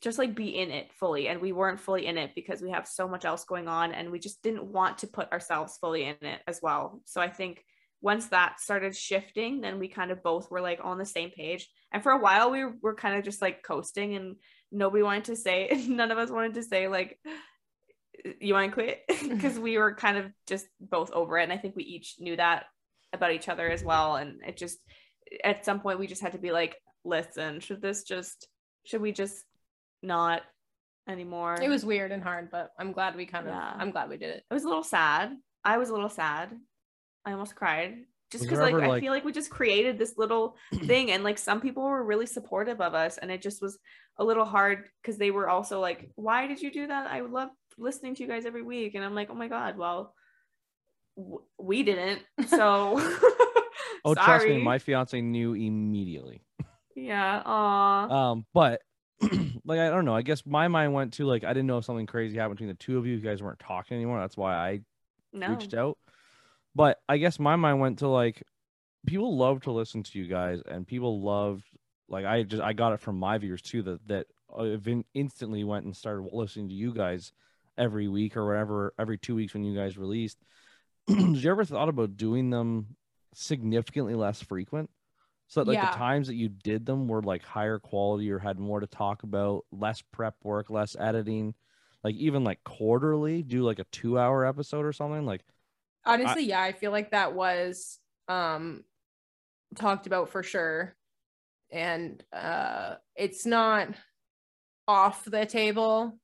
just like be in it fully and we weren't fully in it because we have so much else going on and we just didn't want to put ourselves fully in it as well so i think once that started shifting then we kind of both were like on the same page. And for a while we were, kind of just like coasting and nobody wanted to say none of us wanted to say like you want to quit? Because we were kind of just both over it. And i think we each knew that about each other as well. And it just at some point we just had to be like listen should this just should we just not anymore? It was weird and hard but i'm glad we kind of Yeah. i'm glad we did it. It was a little sad. I was a little sad i almost cried just because there like i feel like we just created this little thing and like some people were really supportive of us and it just was a little hard because they were also like why did you do that i would love listening to you guys every week and i'm like oh my god well w- we didn't so Oh, trust me, my fiance knew immediately. yeah aw. Um, but like I don't know. I guess my mind went to like I didn't know if something crazy happened between the two of you. You guys weren't talking anymore. That's why I no reached out. But I guess my mind went to like people love to listen to you guys, and people loved like I just I got it from my viewers too that that uh, instantly went and started listening to you guys every week or whatever every two weeks when you guys released. Did you ever thought about doing them significantly less frequent? So that like Yeah. the times that you did them were like higher quality or had more to talk about, less prep work, less editing, like even like quarterly, do like a two hour episode or something. Like honestly yeah i feel like that was um talked about for sure and uh it's not off the table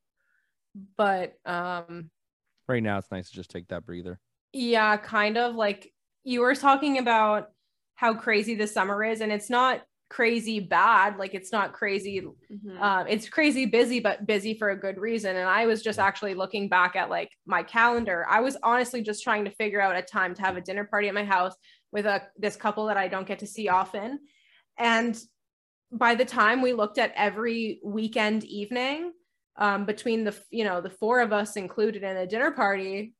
but um right now it's nice to just take that breather. yeah kind of like you were talking about how crazy the summer is and it's not crazy bad like it's not crazy Mhm. um, it's crazy busy but busy for a good reason. And i was just actually looking back at like my calendar. I was honestly just trying to figure out a time to have a dinner party at my house with a this couple that i don't get to see often. And by the time we looked at every weekend evening um, between the you know the four of us included in a dinner party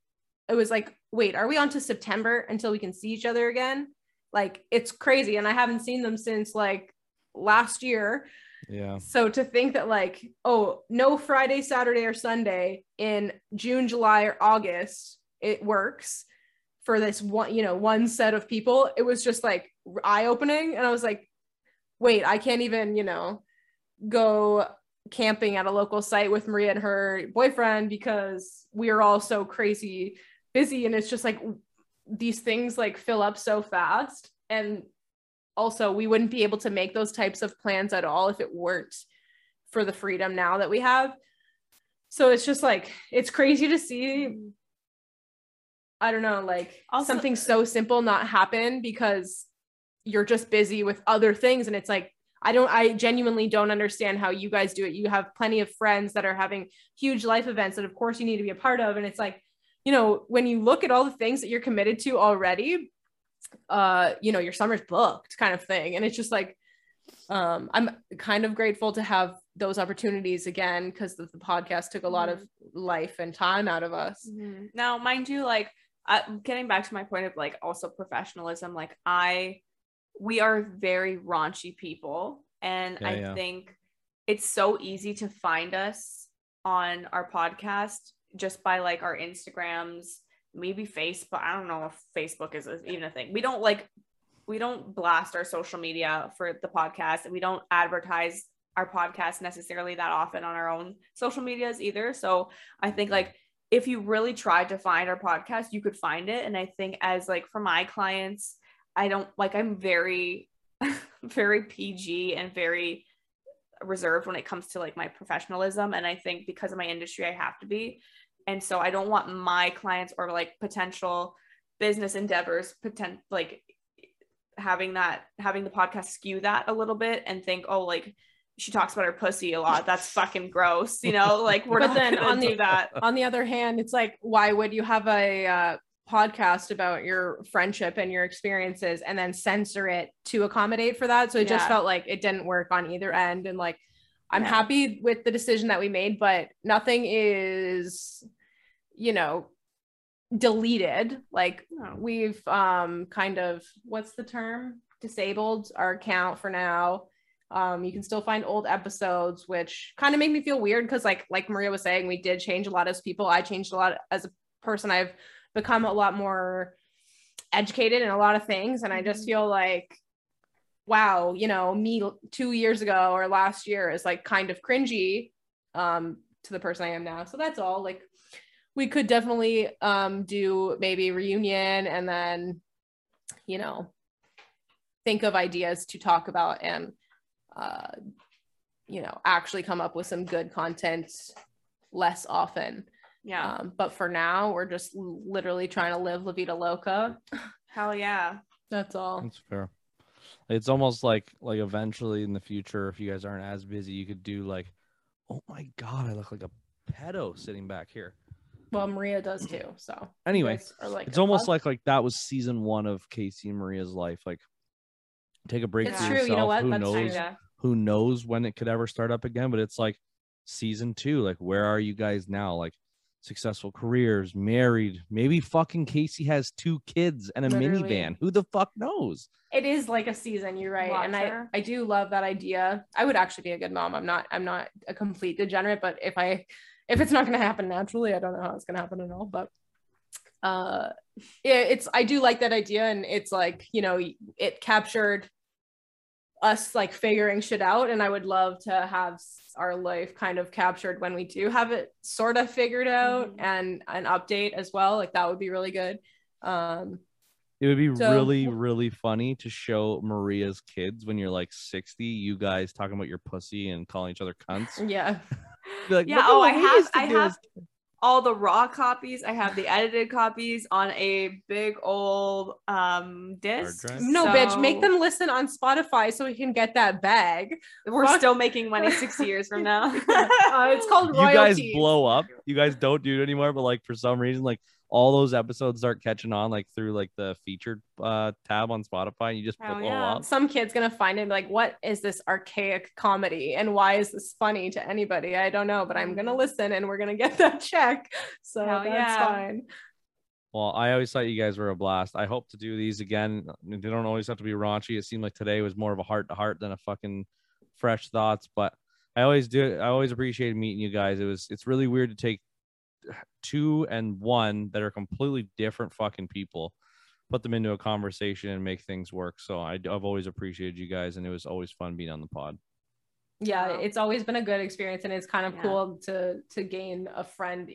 it was like wait are we on to september until we can see each other again like it's crazy and i haven't seen them since like last year Yeah. so to think that like, oh, no Friday, Saturday, or Sunday in June, July, or August, it works for this one, you know, one set of people, it was just like eye-opening. And I was like, wait, I can't even, you know, go camping at a local site with Maria and her boyfriend because we are all so crazy busy. And it's just like these things like fill up so fast. And also we wouldn't be able to make those types of plans at all if it weren't for the freedom now that we have so it's just like it's crazy to see i don't know like Also- something so simple not happen because you're just busy with other things and it's like I don't I genuinely don't understand how you guys do it. You have plenty of friends that are having huge life events that of course you need to be a part of and it's like, you know, when you look at all the things that you're committed to already, uh, you know, your summer's booked kind of thing. And it's just like um I'm kind of grateful to have those opportunities again because the, the podcast took a lot of life and time out of us. Mhm. Now, mind you, like uh, getting back to my point of like also professionalism, like I, we are very raunchy people, and Yeah, I yeah. think it's so easy to find us on our podcast just by like our Instagrams, maybe Facebook. I don't know if Facebook is even a thing. We don't like, we don't blast our social media for the podcast, we don't advertise our podcast necessarily that often on our own social medias either. So I think like if you really tried to find our podcast, you could find it. And I think as like for my clients, I don't like I'm very, very PG and very reserved when it comes to like my professionalism. And I think because of my industry, I have to be. And so I don't want my clients or like potential business endeavors potent like having that having the podcast skew that a little bit and think, oh, like she talks about her pussy a lot. That's fucking gross. You know, like we're But not then gonna on do the- that. on the other hand, it's like, why would you have a uh, podcast about your friendship and your experiences and then censor it to accommodate for that? So it just felt like it didn't work on either end. And like, I'm Yeah. happy with the decision that we made, but nothing is, you know, deleted. Like No. we've um kind of what's the term? Disabled our account for now. Um, you can still find old episodes, which kind of made me feel weird because, like, like Maria was saying, we did change a lot as people. I changed a lot as a person. I've become a lot more educated in a lot of things, and I just feel like, wow, you know, me two years ago or last year is like kind of cringy um, to the person I am now. So that's all. Like, we could definitely um, do maybe reunion and then, you know, think of ideas to talk about and uh, you know actually come up with some good content less often Yeah. um, but for now we're just literally trying to live la vida loca Hell yeah. that's all That's fair. It's almost like like eventually in the future, if you guys aren't as busy, you could do like, oh my god, I look like a pedo sitting back here. well maria does too so you Anyway, like it's almost club. like like that was season one of Casey and Maria's life. Like, take a break. It's for true, you know yourself. what? Who That's knows? Kinda. Who knows when it could ever start up again? But it's like season two. Like, where are you guys now? Like, successful careers, married. Maybe fucking Casey has two kids and a Literally. minivan. Who the fuck knows? it is like a season you're right and i i do love that idea i would actually be a good mom i'm not i'm not a complete degenerate but if i if it's not going to happen naturally i don't know how it's going to happen at all but uh yeah, it's i do like that idea and it's like you know it captured us like figuring shit out and i would love to have our life kind of captured when we do have it sort of figured out Mhm. and an update as well like that would be really good um It would be So- really, really funny to show Maria's kids when you're like 60, you guys talking about your pussy and calling each other cunts. yeah Be like, Yeah, oh, I have- used to I do have- as all the raw copies. I have the edited copies on a big old um disc. drive? no bitch make them listen on spotify so we can get that bag We're fuck. still making money six years from now. uh, it's called you guys blow up. You guys don't do it anymore, but like for some reason, like all those episodes start catching on like through like the featured uh tab on Spotify, and you just Hell blow yeah. up. some kid's gonna find it like what is this archaic comedy and why is this funny to anybody i don't know but i'm gonna listen and we're gonna get that check so Hell that's yeah. fine Well, I always thought you guys were a blast. I hope to do these again. They don't always have to be raunchy. It seemed like today was more of a heart to heart than a fucking fresh thoughts. But I always do. I always appreciated meeting you guys. It was. It's really weird to take two and one that are completely different fucking people, put them into a conversation and make things work. So I, I've always appreciated you guys, and it was always fun being on the pod. yeah Wow. it's always been a good experience and it's kind of Yeah. cool to to gain a friend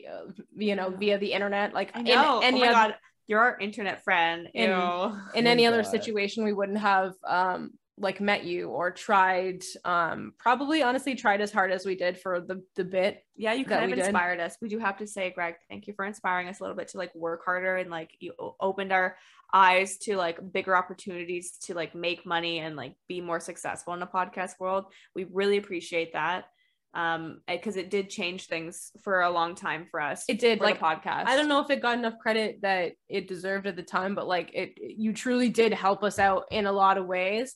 you know via the internet like I in know. any oh my other- god, you're our internet friend. In- Ew. in my any other situation we wouldn't have um like met you or tried um probably honestly tried as hard as we did for the the bit yeah you kind of did. inspired us we do have to say greg thank you for inspiring us a little bit to like work harder and like you opened our eyes to like bigger opportunities to like make money and like be more successful in the podcast world we really appreciate that um because it did change things for a long time for us It did, like, podcast I don't know if it got enough credit that it deserved at the time, but like it, you truly did help us out in a lot of ways.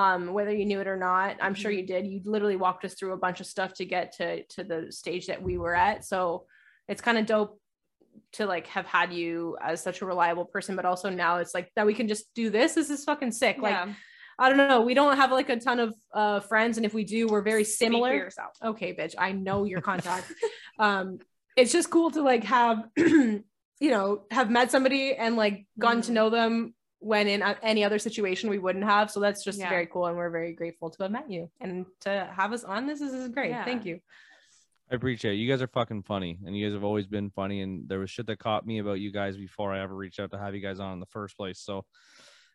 Um, whether you knew it or not, I'm sure you did. You literally walked us through a bunch of stuff to get to to the stage that we were at. So it's kind of dope to like have had you as such a reliable person, but also now it's like that we can just do this. This is fucking sick. Like I don't know. We don't have like a ton of uh friends, and if we do, we're very similar yourself. okay bitch i know your contact um it's just cool to like have you know have met somebody and like gotten Mm-hmm. to know them when in any other situation we wouldn't have so that's just Yeah. very cool and we're very grateful to have met you and to have us on this, this is great Yeah. thank you I appreciate it. You guys are fucking funny, and you guys have always been funny. And there was shit that caught me about you guys before I ever reached out to have you guys on in the first place. So,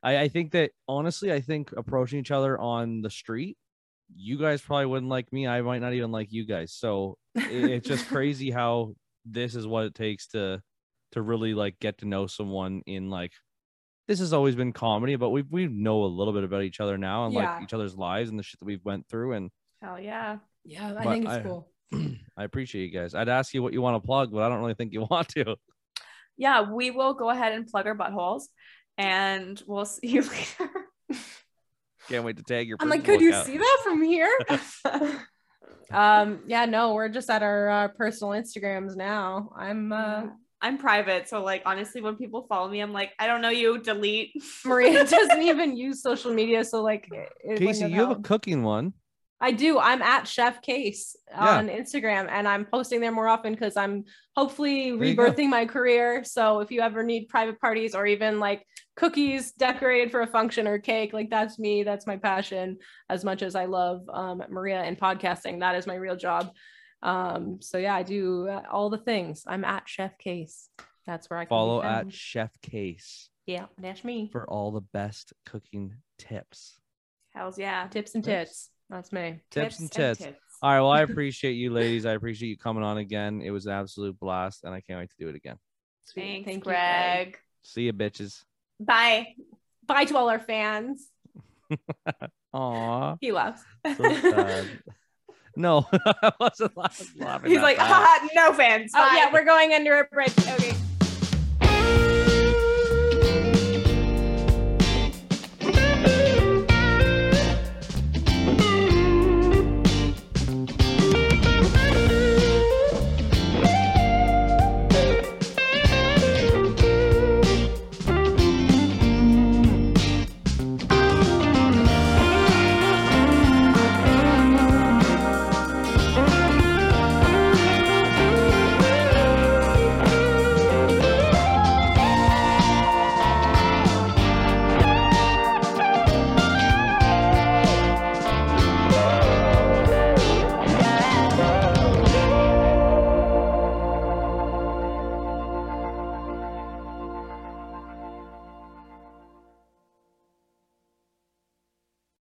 I, I think that honestly, I think approaching each other on the street, you guys probably wouldn't like me. I might not even like you guys. So it- it's just crazy how this is what it takes to to really like get to know someone in like this has always been comedy, but we we know a little bit about each other now and Yeah. like each other's lives and the shit that we've went through and hell yeah yeah i think it's I- cool I appreciate you guys. I'd ask you what you want to plug, but I don't really think you want to. yeah we will go ahead and plug our buttholes and we'll see you later Can't wait to tag your. i'm like personal could you account. see that from here um yeah no we're just at our uh, personal instagrams now i'm uh I'm private, so like honestly, when people follow me, I'm like, I don't know you. Delete. maria doesn't even use social media so like it Casey, you have a cooking one. I do. I'm at Chef Case Yeah. on Instagram and I'm posting there more often because I'm hopefully There rebirthing my career. So if you ever need private parties or even like cookies decorated for a function or cake, like that's me. That's my passion. As much as I love um, Maria and podcasting, that is my real job. Um, so yeah, I do uh, all the things. I'm at Chef Case. That's where I Follow found. at Chef Case yeah, dash me. for all the best cooking tips. Hell's yeah. Tips and tips. That's me. Tips, and tits. All right. Well, I appreciate you, ladies. I appreciate you coming on again. It was an absolute blast, and I can't wait to do it again. Sweet. Thanks, Thank you, Greg. See you, bitches. Bye. Bye to all our fans. Aw. He loves. So sad. no, I wasn't laughing. laughing He's like, bad. haha, no fans. Oh Bye. yeah, we're going under a bridge. Okay.